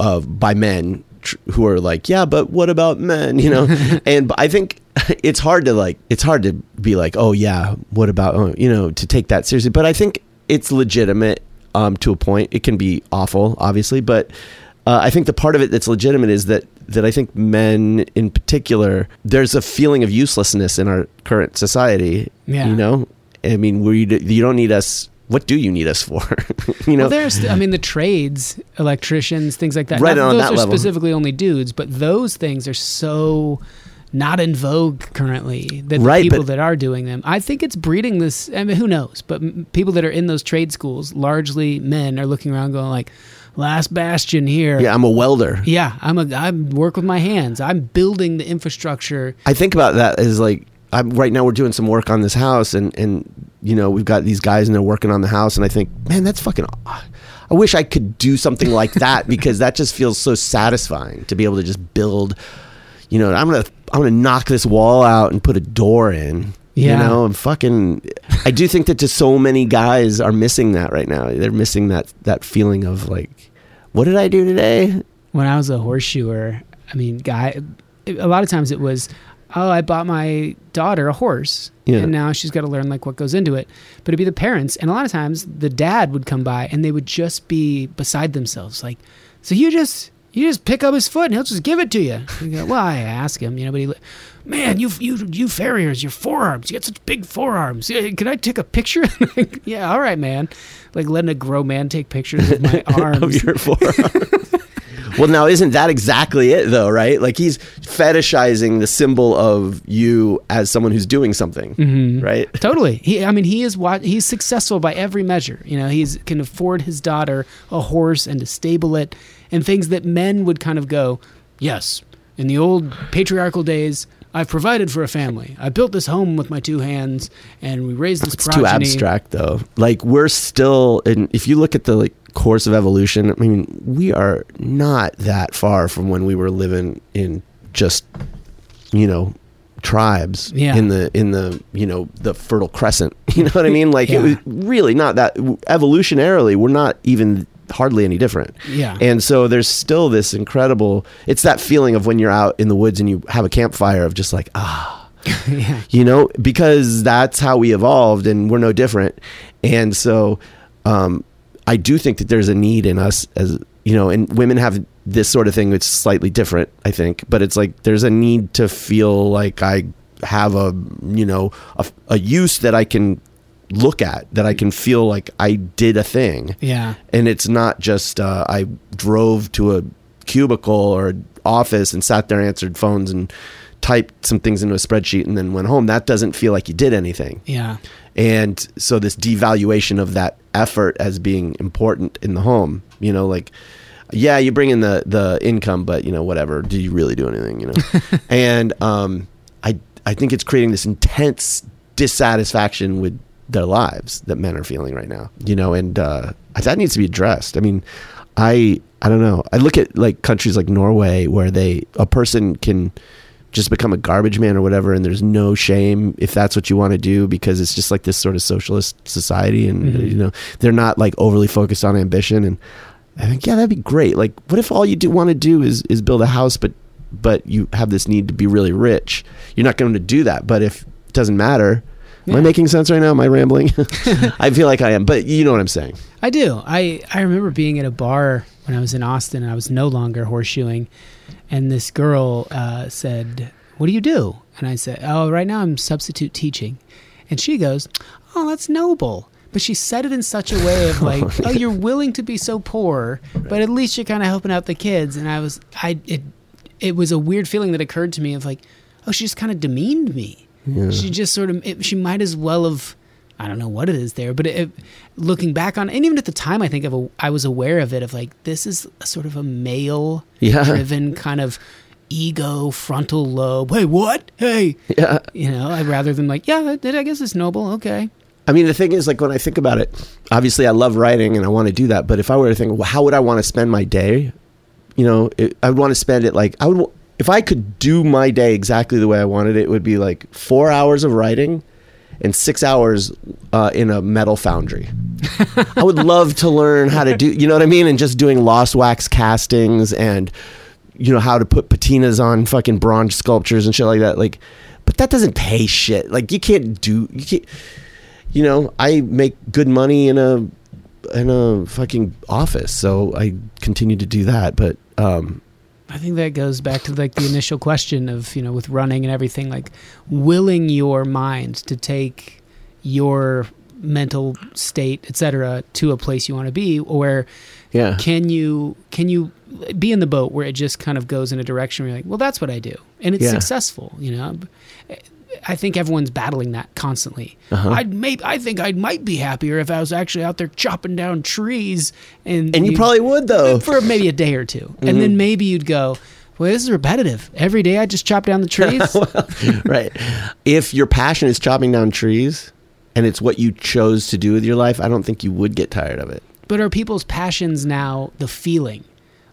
of by men tr- who are like, yeah, but what about men? You know, and I think it's hard to like, it's hard to be like, oh yeah, what about oh, you know, to take that seriously. But I think it's legitimate um, to a point. It can be awful, obviously, but uh, I think the part of it that's legitimate is that that I think men in particular, there's a feeling of uselessness in our current society. Yeah. You know, I mean, we you don't need us. What do you need us for? you know, well, there's, I mean, the trades, electricians, things like that. Right, on those that are level. specifically only dudes, but those things are so not in vogue currently. That the Right, people but- that are doing them, I think it's breeding this. I mean, who knows? But m- people that are in those trade schools, largely men, are looking around going like, "Last bastion here." yeah, I'm a welder. Yeah, I'm a. I work with my hands. I'm building the infrastructure. I think about that as like I'm right now we're doing some work on this house and and you know we've got these guys and they're working on the house and I think man that's fucking I wish I could do something like that because that just feels so satisfying to be able to just build you know I'm going to I'm going to knock this wall out and put a door in Yeah. you know and fucking I do think that just so many guys are missing that right now they're missing that that feeling of like what did I do today when I was a horseshoer, I mean, guy, a lot of times it was, oh, I bought my daughter a horse, Yeah. and now she's got to learn like what goes into it. But it'd be the parents, and a lot of times the dad would come by, and they would just be beside themselves, like, so you just. You just pick up his foot and he'll just give it to you. You go, well, I ask him, you know, but he, man, you you you farriers, your forearms, you got such big forearms. Can I take a picture? yeah, all right, man. Like letting a grown man take pictures of my arms. of your forearm. well, now isn't that exactly it though, right? Like he's fetishizing the symbol of you as someone who's doing something, Mm-hmm. right? Totally. He, I mean, he is what he's successful by every measure. You know, he can afford his daughter a horse and to stable it, and things that men would kind of go, yes. In the old patriarchal days, I've provided for a family. I built this home with my two hands, and we raised this It's too abstract though. Like we're still in if you look at the like course of evolution, I mean, we are not that far from when we were living in just you know tribes Yeah. in the in the you know the fertile crescent you know what i mean like Yeah. it was really not that evolutionarily we're not even hardly any different Yeah. and so there's still this incredible it's that feeling of when you're out in the woods and you have a campfire of just like ah yeah. you know because that's how we evolved and we're no different and so um i do think that there's a need in us as you know and women have this sort of thing that's slightly different i think but it's like there's a need to feel like i have a you know a, a use that i can look at that i can feel like i did a thing Yeah. and it's not just uh, I drove to a cubicle or office and sat there, answered phones, and typed some things into a spreadsheet, and then went home. That doesn't feel like you did anything. Yeah. And so this devaluation of that effort as being important in the home, you know, like yeah, you bring in the the income, but you know, whatever. Do you really do anything? You know, and um, I I think it's creating this intense dissatisfaction with their lives that men are feeling right now. You know, and uh, that needs to be addressed. I mean, I I don't know. I look at like countries like Norway where they a person can just become a garbage man or whatever and there's no shame if that's what you want to do because it's just like this sort of socialist society and Mhm. you know they're not like overly focused on ambition and I think yeah that'd be great like what if all you do want to do is is build a house but but you have this need to be really rich you're not going to do that but if it doesn't matter am I making sense right now am I rambling I feel like I am but you know what I'm saying I do. I, I remember being at a bar when I was in Austin and I was no longer horseshoeing. And this girl uh, said, What do you do? And I said, Oh, right now I'm substitute teaching. And she goes, Oh, that's noble. But she said it in such a way of like, Oh, you're willing to be so poor, but at least you're kind of helping out the kids. And I was, I, it, it was a weird feeling that occurred to me of like, Oh, she just kind of demeaned me. Yeah. She just sort of, it, she might as well have, I don't know what it is there, but it, looking back on, and even at the time, I think of a, I was aware of it of like, this is a sort of a male Yeah. driven kind of ego frontal lobe. Hey, what? Hey, yeah you know, I rather than like, yeah, I I guess it's noble. Okay. I mean, the thing is, like, when I think about it, obviously I love writing and I want to do that. But if I were to think, well, how would I want to spend my day? You know, it, I would want to spend it like, I would, if I could do my day exactly the way I wanted it, it would be like four hours of writing and six hours uh, in a metal foundry. I would love to learn how to do, you know what I mean? And just doing lost wax castings and, you know, how to put patinas on fucking bronze sculptures and shit like that. Like, but that doesn't pay shit. Like, you can't do, you can't, you know, I make good money in a, in a fucking office. So I continue to do that. But, um, I think that goes back to like the initial question of, you know, with running and everything, like willing your mind to take your mental state, etc., to a place you want to be, or Yeah. can you can you be in the boat where it just kind of goes in a direction where you're like, well, that's what I do, and it's Yeah. successful, you know. I think everyone's battling that constantly. Uh-huh. I'd maybe I think I might be happier if I was actually out there chopping down trees, and And you probably would though. for maybe a day or 2 and Mm-hmm. then maybe you'd go, well, this is repetitive. Every day I just chop down the trees. right. If your passion is chopping down trees and it's what you chose to do with your life, I don't think you would get tired of it. But are people's passions now the feeling?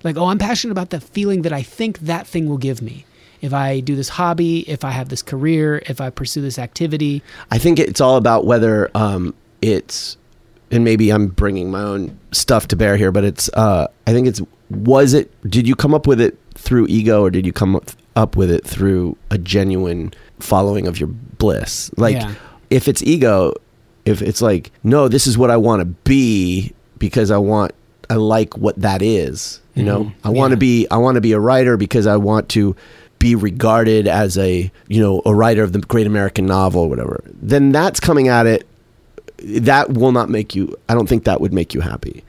Like, oh, I'm passionate about the feeling that I think that thing will give me. If I do this hobby, if I have this career, if I pursue this activity. I think it's all about whether um, it's, and maybe I'm bringing my own stuff to bear here, but it's, uh, I think it's, was it, did you come up with it through ego or did you come up- with it through a genuine following of your bliss? Like, Yeah. if it's ego, if it's like, no, this is what I want to be because I want, I like what that is, you know, Mhm. I want to Yeah. be, I want to be a writer because I want to be regarded as a, you know, a writer of the great American novel or whatever, then that's coming at it. That will not make you, I don't think that would make you happy.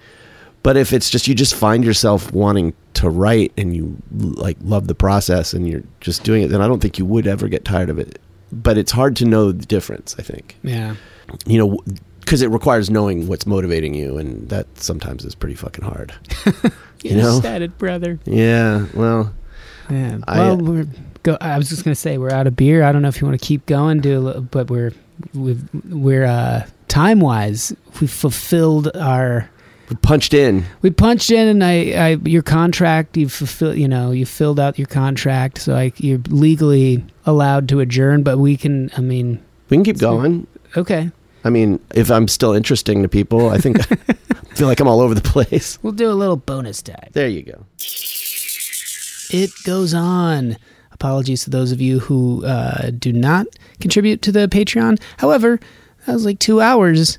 But if it's just, you just find yourself wanting to write and you like love the process and you're just doing it, then I don't think you would ever get tired of it. But it's hard to know the difference, I think Yeah. you know, because it requires knowing what's motivating you, and that sometimes is pretty fucking hard. You know? it, brother. Yeah, well, Yeah. I- Well, we're go. I was just gonna say we're out of beer. I don't know if you want to keep going, do a little, but we're we've, we're uh, time wise we fulfilled our we punched in. we punched in and I, I your contract you fulfill you know you filled out your contract so I, you're legally allowed to adjourn but we can I mean We can keep going. okay I mean, if I'm still interesting to people, I think I feel like I'm all over the place. we'll do a little bonus tag There you go. It goes on. Apologies to those of you who uh, do not contribute to the patreon. However that was like two hours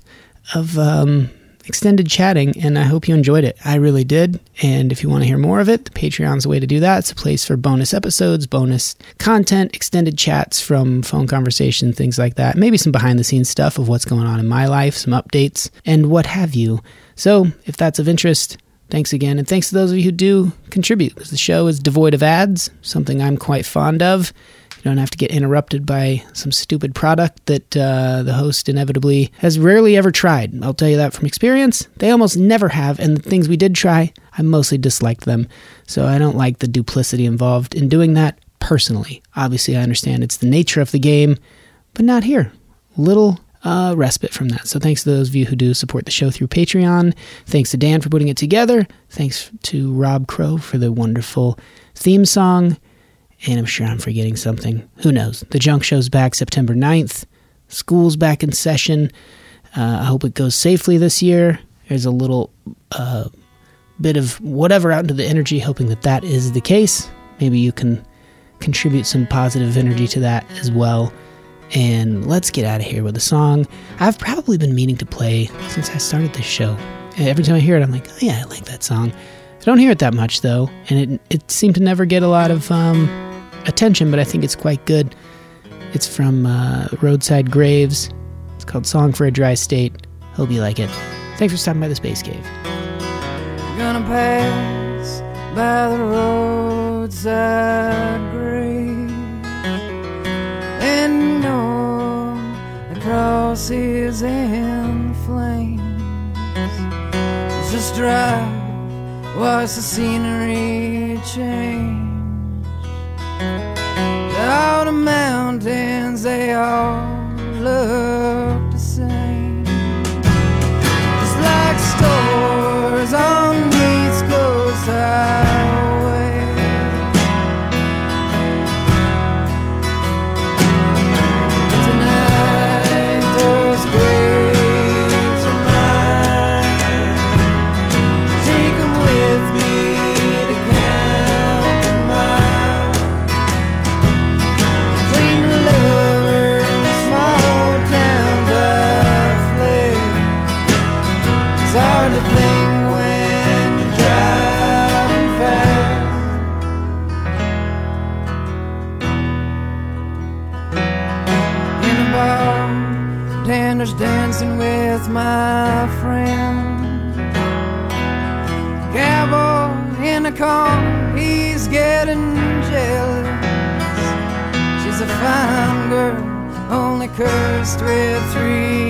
of um, extended chatting and i hope you enjoyed it. I really did and if you want to hear more of it the patreon's the way to do that. It's a place for bonus episodes bonus content extended chats from phone conversation things like that. Maybe some behind the scenes stuff of what's going on in my life some updates and what have you. So if that's of interest Thanks again, and thanks to those of you who do contribute, because the show is devoid of ads, something I'm quite fond of. You don't have to get interrupted by some stupid product that uh, the host inevitably has rarely ever tried. I'll tell you that from experience. They almost never have, and the things we did try, I mostly disliked them. So I don't like the duplicity involved in doing that personally. Obviously, I understand it's the nature of the game, but not here. Little uh, respite from that. So thanks to those of you who do support the show through Patreon. Thanks to Dan for putting it together. Thanks to Rob Crow for the wonderful theme song. And I'm sure I'm forgetting something. Who knows? The Junk Show's back September 9th. School's back in session. Uh, I hope it goes safely this year. There's a little uh, bit of whatever out into the energy, hoping that that is the case. Maybe you can contribute some positive energy to that as well. And let's get out of here with a song I've probably been meaning to play since I started this show. Every time I hear it, I'm like, oh, yeah, I like that song. I don't hear it that much, though, and it, it seemed to never get a lot of um, attention, but I think it's quite good. It's from uh, Roadside Graves. It's called Song for a Dry State. Hope you like it. Thanks for stopping by the Space Cave. Gonna pass by the roadside grave cross is in flames. Just drive, watch the scenery change. All the mountains, they all look on, he's getting jealous. She's a fine girl, only cursed with three.